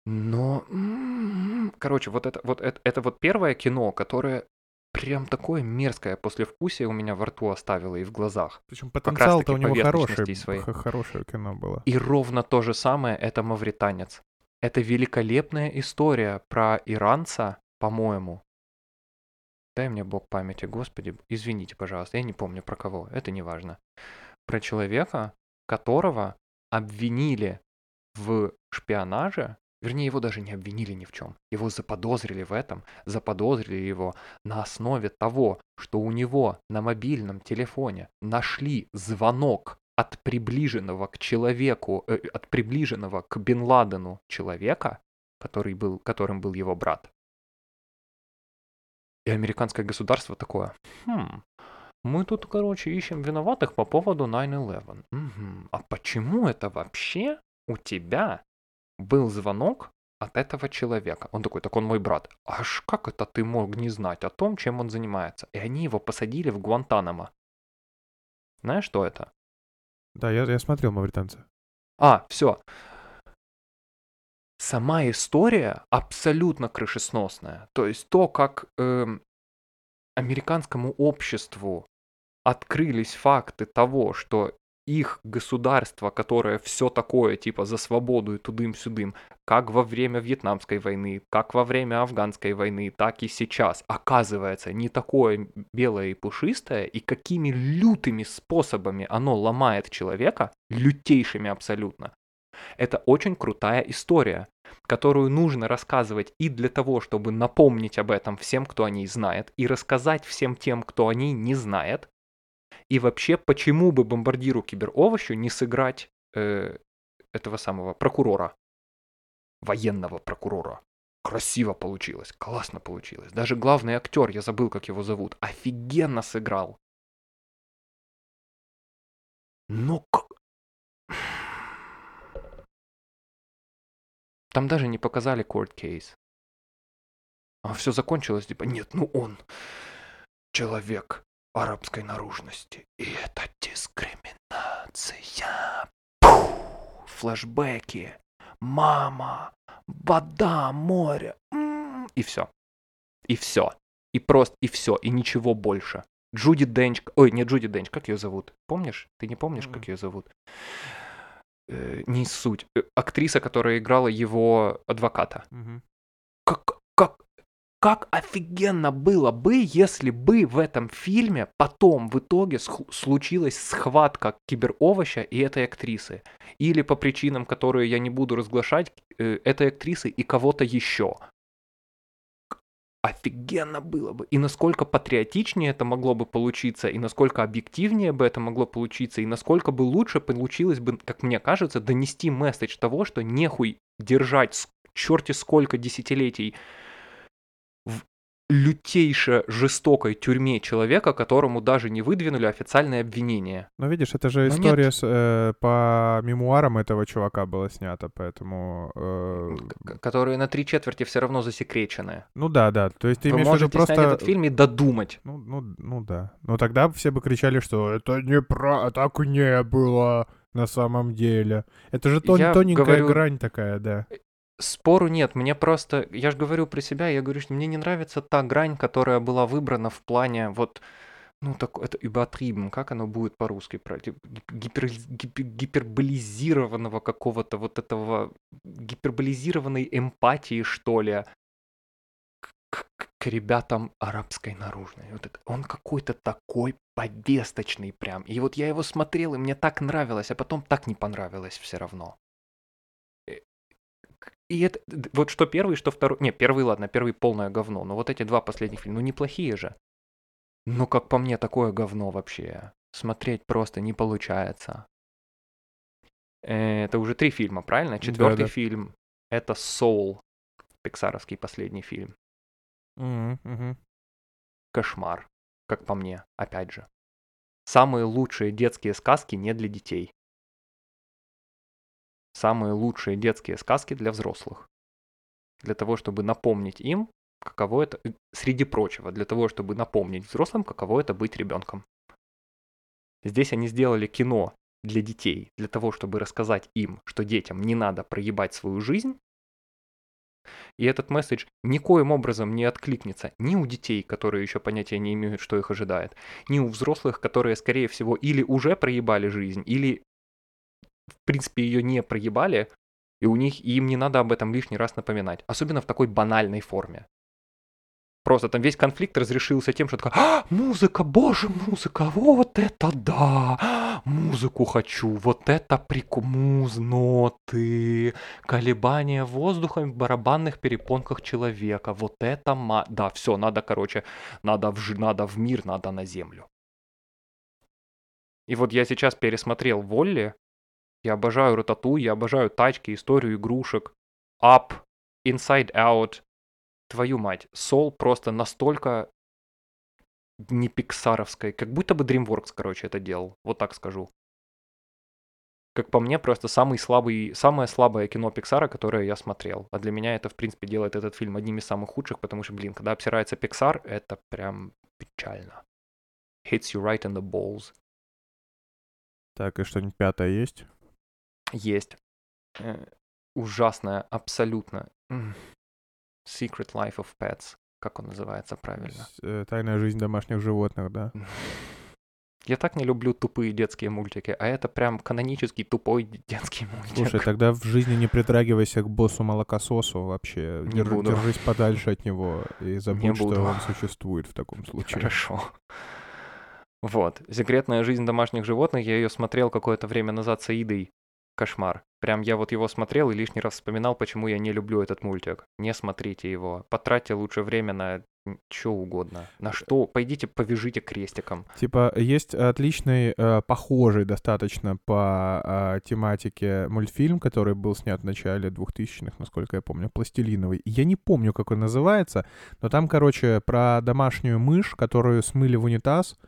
S1: Но, м, короче, вот это вот, это, это вот первое кино, которое прям такое мерзкое послевкусие у меня во рту оставило и в глазах.
S2: Причем потенциал-то у него хороший,
S1: своей.
S2: хорошее кино было.
S1: И ровно то же самое это «Мавританец». Это великолепная история про иранца, по-моему. Дай мне бог памяти, господи, извините, пожалуйста, я не помню про кого, это не важно. Про человека, которого обвинили в шпионаже, вернее, его даже не обвинили ни в чем, его заподозрили в этом, заподозрили его на основе того, что у него на мобильном телефоне нашли звонок от приближенного к человеку, э, от приближенного к Бен Ладену человека, который был, которым был его брат. И американское государство такое, хм, мы тут, короче, ищем виноватых по поводу 9-11. Мгм. А почему это вообще у тебя был звонок от этого человека? Он такой, так он мой брат. Аж как это ты мог не знать о том, чем он занимается? И они его посадили в Гуантанамо. Знаешь, что это?
S2: Да, я, я смотрел «Мавританца».
S1: А, все. сама история абсолютно крышесносная. То есть то, как эм, американскому обществу открылись факты того, что их государство, которое все такое, типа, за свободу и тудым-сюдым, как во время Вьетнамской войны, как во время Афганской войны, так и сейчас, оказывается, не такое белое и пушистое, и какими лютыми способами оно ломает человека, лютейшими абсолютно. Это очень крутая история, которую нужно рассказывать и для того, чтобы напомнить об этом всем, кто о ней знает, и рассказать всем тем, кто о ней не знает, и вообще, почему бы бомбардиру киберовощу не сыграть э, этого самого прокурора, военного прокурора? Красиво получилось, классно получилось. Даже главный актер, я забыл, как его зовут, офигенно сыграл. Но. Там даже не показали court case. А все закончилось, типа, нет, ну он человек арабской наружности. И это дискриминация. Пух, флэшбэки. Мама. Вода, море. М-м, и все. И все. И просто, и все. И ничего больше. Джуди Денч... Ой, не Джуди Денч, как ее зовут? Помнишь? Ты не помнишь, как ее зовут? Э, не суть. Э, актриса, которая играла его адвоката. Как, как, как офигенно было бы, если бы в этом фильме потом в итоге случилась схватка киберовоща и этой актрисы. Или по причинам, которые я не буду разглашать, э, этой актрисы и кого-то еще. Офигенно было бы. И насколько патриотичнее это могло бы получиться, и насколько объективнее бы это могло получиться, и насколько бы лучше получилось бы, как мне кажется, донести месседж того, что нехуй держать черти сколько десятилетий лютейше жестокой тюрьме человека, которому даже не выдвинули официальное обвинение.
S2: Ну, видишь, это же история с, э, по мемуарам этого чувака была снята, поэтому... Э...
S1: Которые на три четверти все равно засекречены.
S2: Ну да, да, то есть ты
S1: Вы
S2: имеешь виду просто...
S1: снять этот фильм и додумать.
S2: Ну, ну, ну да. Но тогда все бы кричали, что это не про... так не было на самом деле. Это же тон... тоненькая говорю... грань такая, да.
S1: Спору нет, мне просто, я же говорю про себя, я говорю, что мне не нравится та грань, которая была выбрана в плане вот, ну, так, это übertrieben, как оно будет по-русски, про гипер, гипер, гиперболизированного какого-то вот этого, гиперболизированной эмпатии, что ли, к, к, к ребятам арабской наружной. Вот это, он какой-то такой повесточный прям. И вот я его смотрел, и мне так нравилось, а потом так не понравилось все равно. И это, вот что первый, что второй, не, первый, ладно, первый полное говно, но вот эти два последних фильма, ну неплохие же. Но как по мне, такое говно вообще. Смотреть просто не получается. Это уже три фильма, правильно? Четвертый да, да. фильм — это Soul, пиксаровский последний фильм.
S2: Mm-hmm.
S1: Кошмар, как по мне, опять же. Самые лучшие детские сказки не для детей самые лучшие детские сказки для взрослых. Для того, чтобы напомнить им, каково это, э, среди прочего, для того, чтобы напомнить взрослым, каково это быть ребенком. Здесь они сделали кино для детей, для того, чтобы рассказать им, что детям не надо проебать свою жизнь. И этот месседж никоим образом не откликнется ни у детей, которые еще понятия не имеют, что их ожидает, ни у взрослых, которые, скорее всего, или уже проебали жизнь, или в принципе, ее не проебали, и у них и им не надо об этом лишний раз напоминать. Особенно в такой банальной форме. Просто там весь конфликт разрешился тем, что такая, а, музыка, боже, музыка, вот это да, музыку хочу, вот это прикол, муз, ноты, колебания воздуха в барабанных перепонках человека, вот это, ма... да, все, надо, короче, надо в, надо в мир, надо на землю. И вот я сейчас пересмотрел Волли, я обожаю Ратату, я обожаю тачки, историю игрушек. Up, Inside Out. Твою мать, Soul просто настолько не пиксаровской, как будто бы DreamWorks, короче, это делал. Вот так скажу. Как по мне, просто самый слабый, самое слабое кино Пиксара, которое я смотрел. А для меня это, в принципе, делает этот фильм одним из самых худших, потому что, блин, когда обсирается Пиксар, это прям печально. Hits you right in the balls.
S2: Так, и что-нибудь пятое есть?
S1: Есть. Э, ужасная, абсолютно. Secret Life of Pets, как он называется правильно?
S2: Э, Тайная жизнь домашних животных, да.
S1: Я так не люблю тупые детские мультики, а это прям канонический тупой детский мультик.
S2: Слушай, тогда в жизни не притрагивайся к боссу-молокососу вообще.
S1: Не
S2: Дер-
S1: буду.
S2: Держись подальше от него и забудь, что
S1: буду.
S2: он существует в таком случае.
S1: Хорошо. Вот. Секретная жизнь домашних животных. Я ее смотрел какое-то время назад с Аидой. Кошмар. Прям я вот его смотрел и лишний раз вспоминал, почему я не люблю этот мультик. Не смотрите его. Потратьте лучше время на что угодно. На что? Пойдите повяжите крестиком.
S2: Типа, есть отличный, э, похожий достаточно по э, тематике мультфильм, который был снят в начале 2000-х, насколько я помню, пластилиновый. Я не помню, как он называется, но там, короче, про домашнюю мышь, которую смыли в унитаз,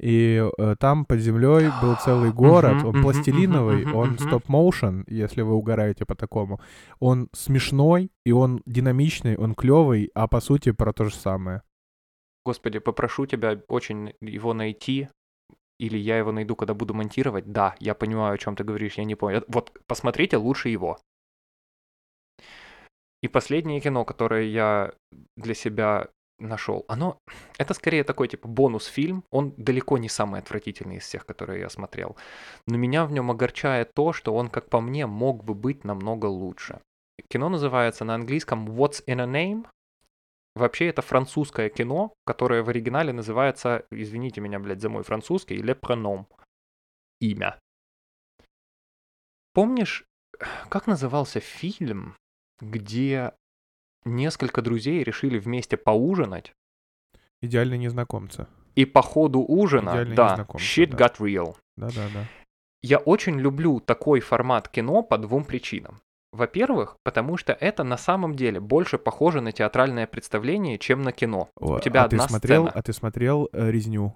S2: и э, там под землей был целый город, он пластилиновый, он стоп-моушен, если вы угораете по такому. Он смешной, и он динамичный, он клевый, а по сути про то же самое.
S1: Господи, попрошу тебя очень его найти. Или я его найду, когда буду монтировать. Да, я понимаю, о чем ты говоришь, я не понял. Вот посмотрите лучше его. И последнее кино, которое я для себя нашел, оно, это скорее такой типа бонус-фильм, он далеко не самый отвратительный из всех, которые я смотрел, но меня в нем огорчает то, что он, как по мне, мог бы быть намного лучше. Кино называется на английском What's in a Name? Вообще это французское кино, которое в оригинале называется, извините меня, блядь, за мой французский, Le Prénom. Имя. Помнишь, как назывался фильм, где несколько друзей решили вместе поужинать,
S2: Идеальные незнакомцы.
S1: и по ходу ужина,
S2: Идеальные
S1: да, shit
S2: да.
S1: got real.
S2: Да-да-да.
S1: Я очень люблю такой формат кино по двум причинам. Во-первых, потому что это на самом деле больше похоже на театральное представление, чем на кино.
S2: О,
S1: У тебя
S2: а ты
S1: одна
S2: смотрел,
S1: сцена.
S2: А ты смотрел э, «Резню»?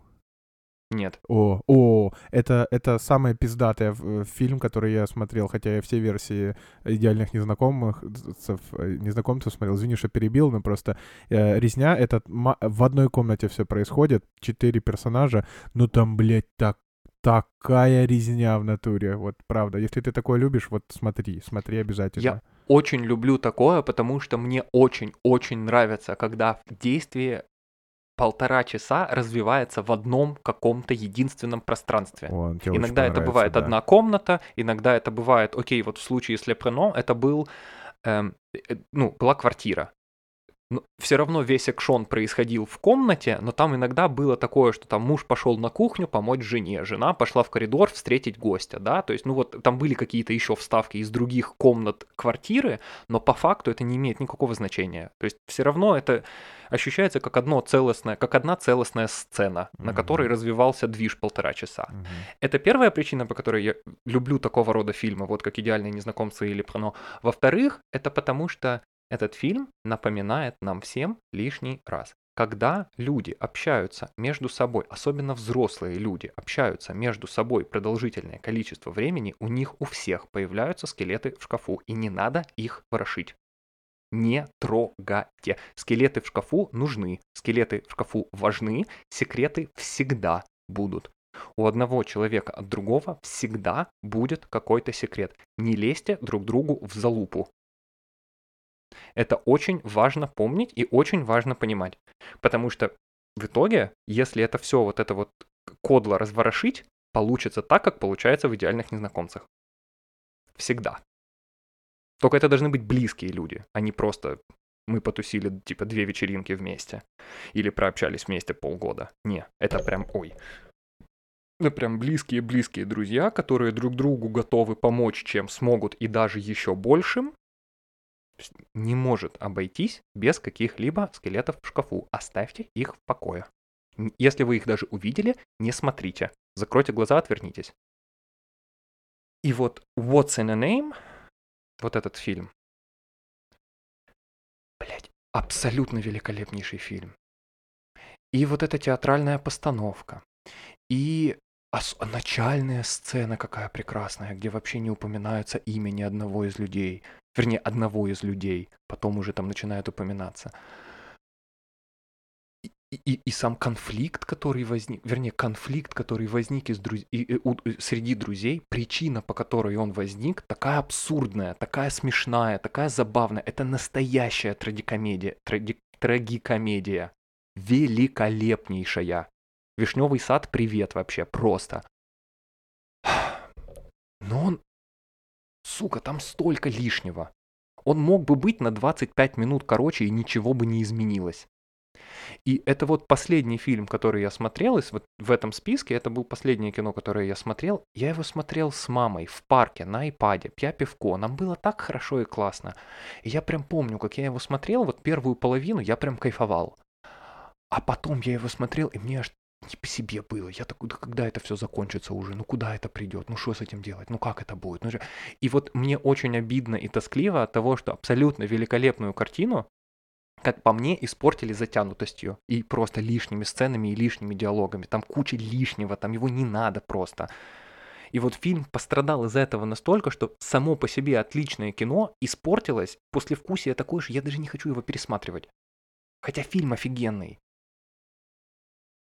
S1: Нет.
S2: О, о, это, это самая пиздатая в- э, фильм, который я смотрел, хотя я все версии идеальных незнакомых, э, незнакомцев смотрел. Извини, что перебил, но просто э, резня, это в одной комнате все происходит, четыре персонажа, ну там, блядь, так, такая резня в натуре, вот правда. Если ты такое любишь, вот смотри, смотри обязательно.
S1: Очень люблю такое, потому что мне очень-очень нравится, когда действие полтора часа развивается в одном каком-то единственном пространстве.
S2: О,
S1: Иногда это бывает
S2: да.
S1: одна комната, иногда это бывает, окей, вот в случае с Лепрено это был, эм, э, ну, была квартира. Все равно весь экшон происходил в комнате, но там иногда было такое, что там муж пошел на кухню помочь жене, жена пошла в коридор встретить гостя, да, то есть, ну вот там были какие-то еще вставки из других комнат квартиры, но по факту это не имеет никакого значения. То есть все равно это ощущается как одно целостное, как одна целостная сцена, на
S2: Мгм.
S1: которой развивался движ полтора часа.
S2: Мгм.
S1: Это первая причина, по которой я люблю такого рода фильмы, вот как «Идеальные незнакомцы» или «Прано». Во-вторых, это потому что этот фильм напоминает нам всем лишний раз. Когда люди общаются между собой, особенно взрослые люди общаются между собой продолжительное количество времени, у них у всех появляются скелеты в шкафу, и не надо их ворошить. Не трогайте. Скелеты в шкафу нужны, скелеты в шкафу важны, секреты всегда будут. У одного человека от другого всегда будет какой-то секрет. Не лезьте друг другу в залупу. Это очень важно помнить и очень важно понимать. Потому что в итоге, если это все вот это вот кодло разворошить, получится так, как получается в идеальных незнакомцах. Всегда. Только это должны быть близкие люди, а не просто мы потусили типа две вечеринки вместе или прообщались вместе полгода. Не, это прям, ой, это прям близкие-близкие друзья, которые друг другу готовы помочь, чем смогут, и даже еще большим, не может обойтись без каких-либо скелетов в шкафу. Оставьте их в покое. Если вы их даже увидели, не смотрите. Закройте глаза, отвернитесь. И вот What's in a Name, вот этот фильм, блять, абсолютно великолепнейший фильм. И вот эта театральная постановка, и ос- начальная сцена какая прекрасная, где вообще не упоминается имя ни одного из людей. Вернее, одного из людей. Потом уже там начинает упоминаться. И, и, и сам конфликт, который возник, вернее, конфликт, который возник из друз... и, и, у, среди друзей, причина, по которой он возник, такая абсурдная, такая смешная, такая забавная. Это настоящая трагикомедия, траги... трагикомедия. Великолепнейшая. Вишневый сад, привет вообще, просто. Но он... Сука, там столько лишнего. Он мог бы быть на 25 минут короче, и ничего бы не изменилось. И это вот последний фильм, который я смотрел, и вот в этом списке это был последнее кино, которое я смотрел. Я его смотрел с мамой в парке на айпаде, пья пивко. Нам было так хорошо и классно. И я прям помню, как я его смотрел, вот первую половину я прям кайфовал. А потом я его смотрел, и мне аж не по себе было. Я такой, да когда это все закончится уже? Ну куда это придет? Ну что с этим делать? Ну как это будет? Ну, же... И вот мне очень обидно и тоскливо от того, что абсолютно великолепную картину, как по мне, испортили затянутостью и просто лишними сценами и лишними диалогами. Там куча лишнего, там его не надо просто. И вот фильм пострадал из-за этого настолько, что само по себе отличное кино испортилось, после вкусия такое же, я даже не хочу его пересматривать. Хотя фильм офигенный.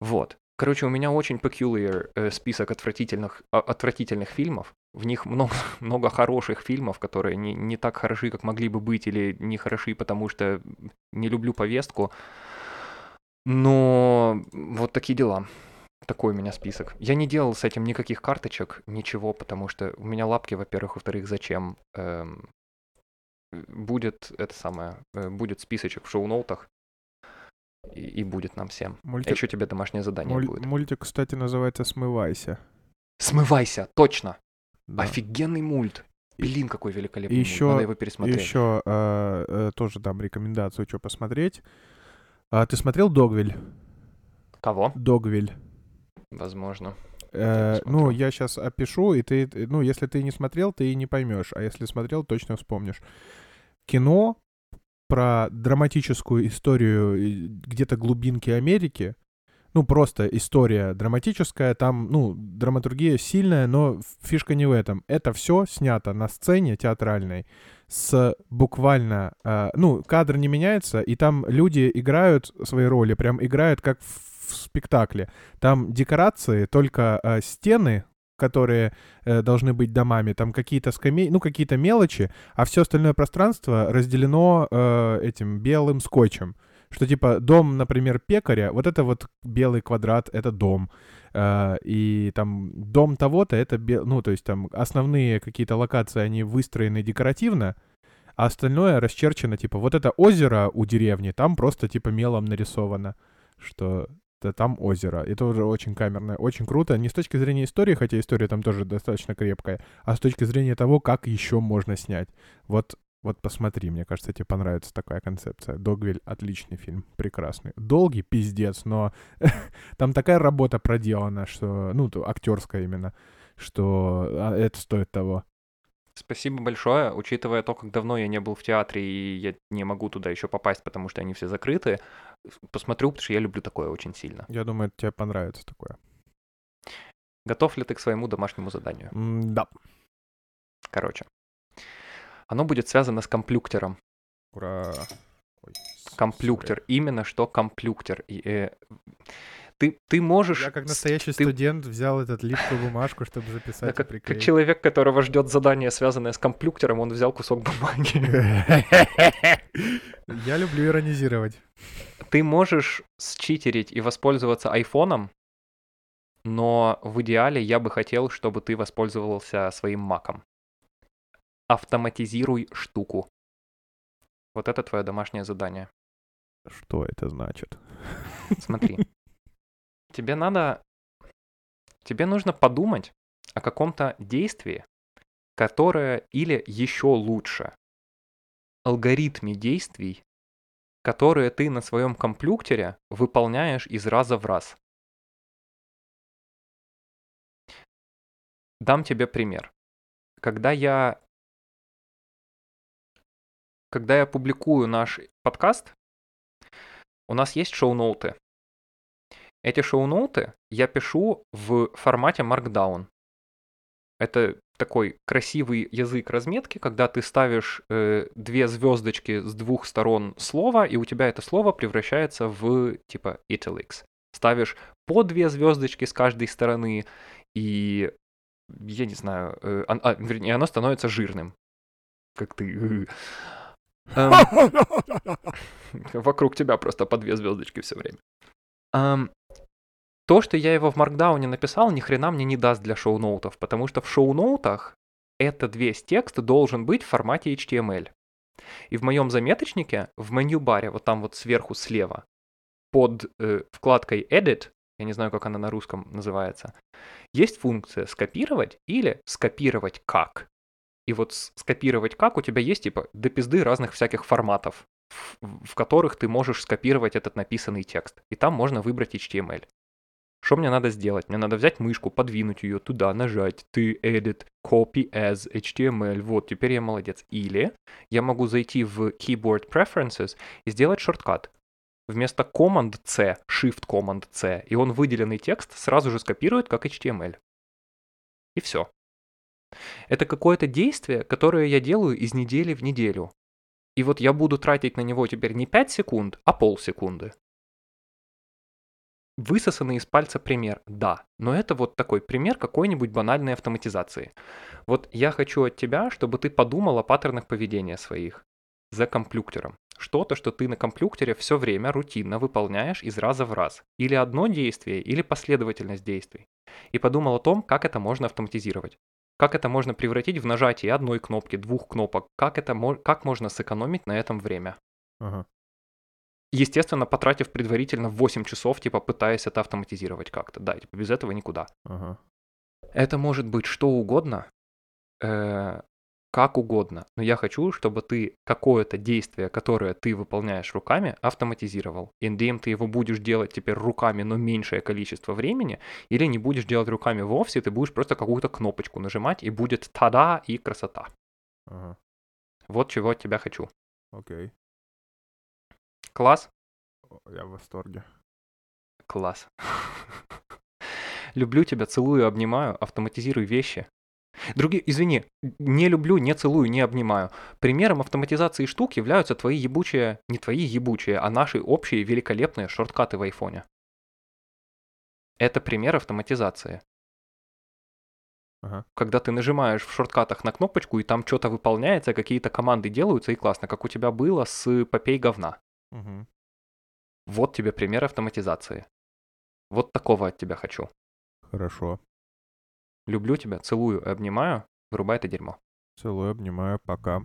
S1: Вот. Короче, у меня очень peculiar э, список отвратительных, отвратительных фильмов. В них много, много хороших фильмов, которые не, не так хороши, как могли бы быть, или не хороши, потому что не люблю повестку. Но вот такие дела. Такой у меня список. Я не делал с этим никаких карточек, ничего, потому что у меня лапки, во-первых, во-вторых, зачем? Эм, будет это самое, э, будет списочек в шоу-ноутах, и, и будет нам всем. Мультик... А еще тебе домашнее задание Муль... будет.
S2: Мультик, кстати, называется «Смывайся».
S1: «Смывайся», точно! Да. Офигенный мульт. Блин, какой великолепный еще, мульт. Надо его пересмотреть.
S2: Еще э, э, тоже дам рекомендацию, что посмотреть. А, ты смотрел «Догвиль»?
S1: Кого?
S2: «Догвиль».
S1: Возможно.
S2: Э, ну, я сейчас опишу, и ты, ну, если ты не смотрел, ты и не поймешь, а если смотрел, точно вспомнишь. Кино про драматическую историю где-то глубинки Америки. Ну, просто история драматическая, там, ну, драматургия сильная, но фишка не в этом. Это все снято на сцене театральной с буквально, э, ну, кадр не меняется, и там люди играют свои роли, прям играют как в, в спектакле. Там декорации, только э, стены которые э, должны быть домами, там какие-то скамей, ну, какие-то мелочи, а все остальное пространство разделено э, этим белым скотчем. Что типа дом, например, пекаря, вот это вот белый квадрат, это дом. Uh, и там дом того-то, это, бел... ну, то есть там основные какие-то локации, они выстроены декоративно, а остальное расчерчено, типа, вот это озеро у деревни, там просто, типа, мелом нарисовано, что там озеро. И тоже очень камерное, очень круто. Не с точки зрения истории, хотя история там тоже достаточно крепкая, а с точки зрения того, как еще можно снять. Вот, вот посмотри, мне кажется, тебе понравится такая концепция. Догвиль — отличный фильм, прекрасный. Долгий, пиздец, но там такая работа проделана, что, ну, актерская именно, что а, это стоит того.
S1: Спасибо большое. Учитывая то, как давно я не был в театре, и я не могу туда еще попасть, потому что они все закрыты, посмотрю, потому что я люблю такое очень сильно.
S2: Я думаю, тебе понравится такое.
S1: Готов ли ты к своему домашнему заданию?
S2: Да.
S1: Короче. Оно будет связано с комплюктером.
S2: Ура.
S1: Ой, комплюктер. Sorry. Именно что комплюктер. И, э, ты, ты можешь...
S2: Я как настоящий ты... студент взял этот липкую бумажку, чтобы записать да,
S1: как, как человек, которого ждет задание, связанное с комплюктером, он взял кусок бумаги.
S2: Я люблю иронизировать.
S1: Ты можешь считерить и воспользоваться айфоном, но в идеале я бы хотел, чтобы ты воспользовался своим маком. Автоматизируй штуку. Вот это твое домашнее задание.
S2: Что это значит?
S1: Смотри. тебе надо... Тебе нужно подумать о каком-то действии, которое или еще лучше, алгоритме действий, которые ты на своем компьютере выполняешь из раза в раз. Дам тебе пример. Когда я когда я публикую наш подкаст, у нас есть шоу-ноуты. Эти шоу-ноуты я пишу в формате Markdown. Это такой красивый язык разметки, когда ты ставишь э, две звездочки с двух сторон слова, и у тебя это слово превращается в типа italics. Ставишь по две звездочки с каждой стороны, и я не знаю, э, а, вернее, оно становится жирным. Как ты. Эм, вокруг тебя просто по две звездочки все время. Эм, то, что я его в Маркдауне написал, ни хрена мне не даст для шоу-ноутов, потому что в шоу-ноутах этот весь текст должен быть в формате HTML. И в моем заметочнике, в меню-баре, вот там вот сверху слева, под э, вкладкой Edit, я не знаю, как она на русском называется, есть функция скопировать или скопировать как. И вот скопировать как у тебя есть типа до пизды разных всяких форматов, в, в которых ты можешь скопировать этот написанный текст. И там можно выбрать HTML. Что мне надо сделать? Мне надо взять мышку, подвинуть ее туда, нажать, ты edit, copy as, HTML, вот, теперь я молодец. Или я могу зайти в Keyboard Preferences и сделать шорткат. Вместо Command-C, Shift-Command-C, и он выделенный текст сразу же скопирует как HTML. И все. Это какое-то действие, которое я делаю из недели в неделю. И вот я буду тратить на него теперь не 5 секунд, а полсекунды. Высосанный из пальца пример, да, но это вот такой пример какой-нибудь банальной автоматизации. Вот я хочу от тебя, чтобы ты подумал о паттернах поведения своих за комплюктером. Что-то, что ты на компьютере все время рутинно выполняешь из раза в раз. Или одно действие, или последовательность действий. И подумал о том, как это можно автоматизировать. Как это можно превратить в нажатие одной кнопки, двух кнопок? Как, это, как можно сэкономить на этом время? Ага. Естественно, потратив предварительно 8 часов, типа, пытаясь это автоматизировать как-то. Да, типа, без этого никуда. Ага. Это может быть что угодно, э, как угодно. Но я хочу, чтобы ты какое-то действие, которое ты выполняешь руками, автоматизировал. Индем ты его будешь делать теперь руками, но меньшее количество времени, или не будешь делать руками вовсе, ты будешь просто какую-то кнопочку нажимать, и будет тада и красота. Ага. Вот чего от тебя хочу.
S2: Окей.
S1: Класс?
S2: Я в восторге.
S1: Класс. Люблю тебя, целую, обнимаю, автоматизируй вещи. Другие, извини, не люблю, не целую, не обнимаю. Примером автоматизации штук являются твои ебучие, не твои ебучие, а наши общие великолепные шорткаты в айфоне. Это пример автоматизации. Ага. Когда ты нажимаешь в шорткатах на кнопочку, и там что-то выполняется, какие-то команды делаются, и классно, как у тебя было с попей говна. Угу. Вот тебе пример автоматизации. Вот такого от тебя хочу.
S2: Хорошо.
S1: Люблю тебя, целую и обнимаю. Вырубай это дерьмо.
S2: Целую, обнимаю, пока.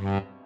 S2: Mm-hmm.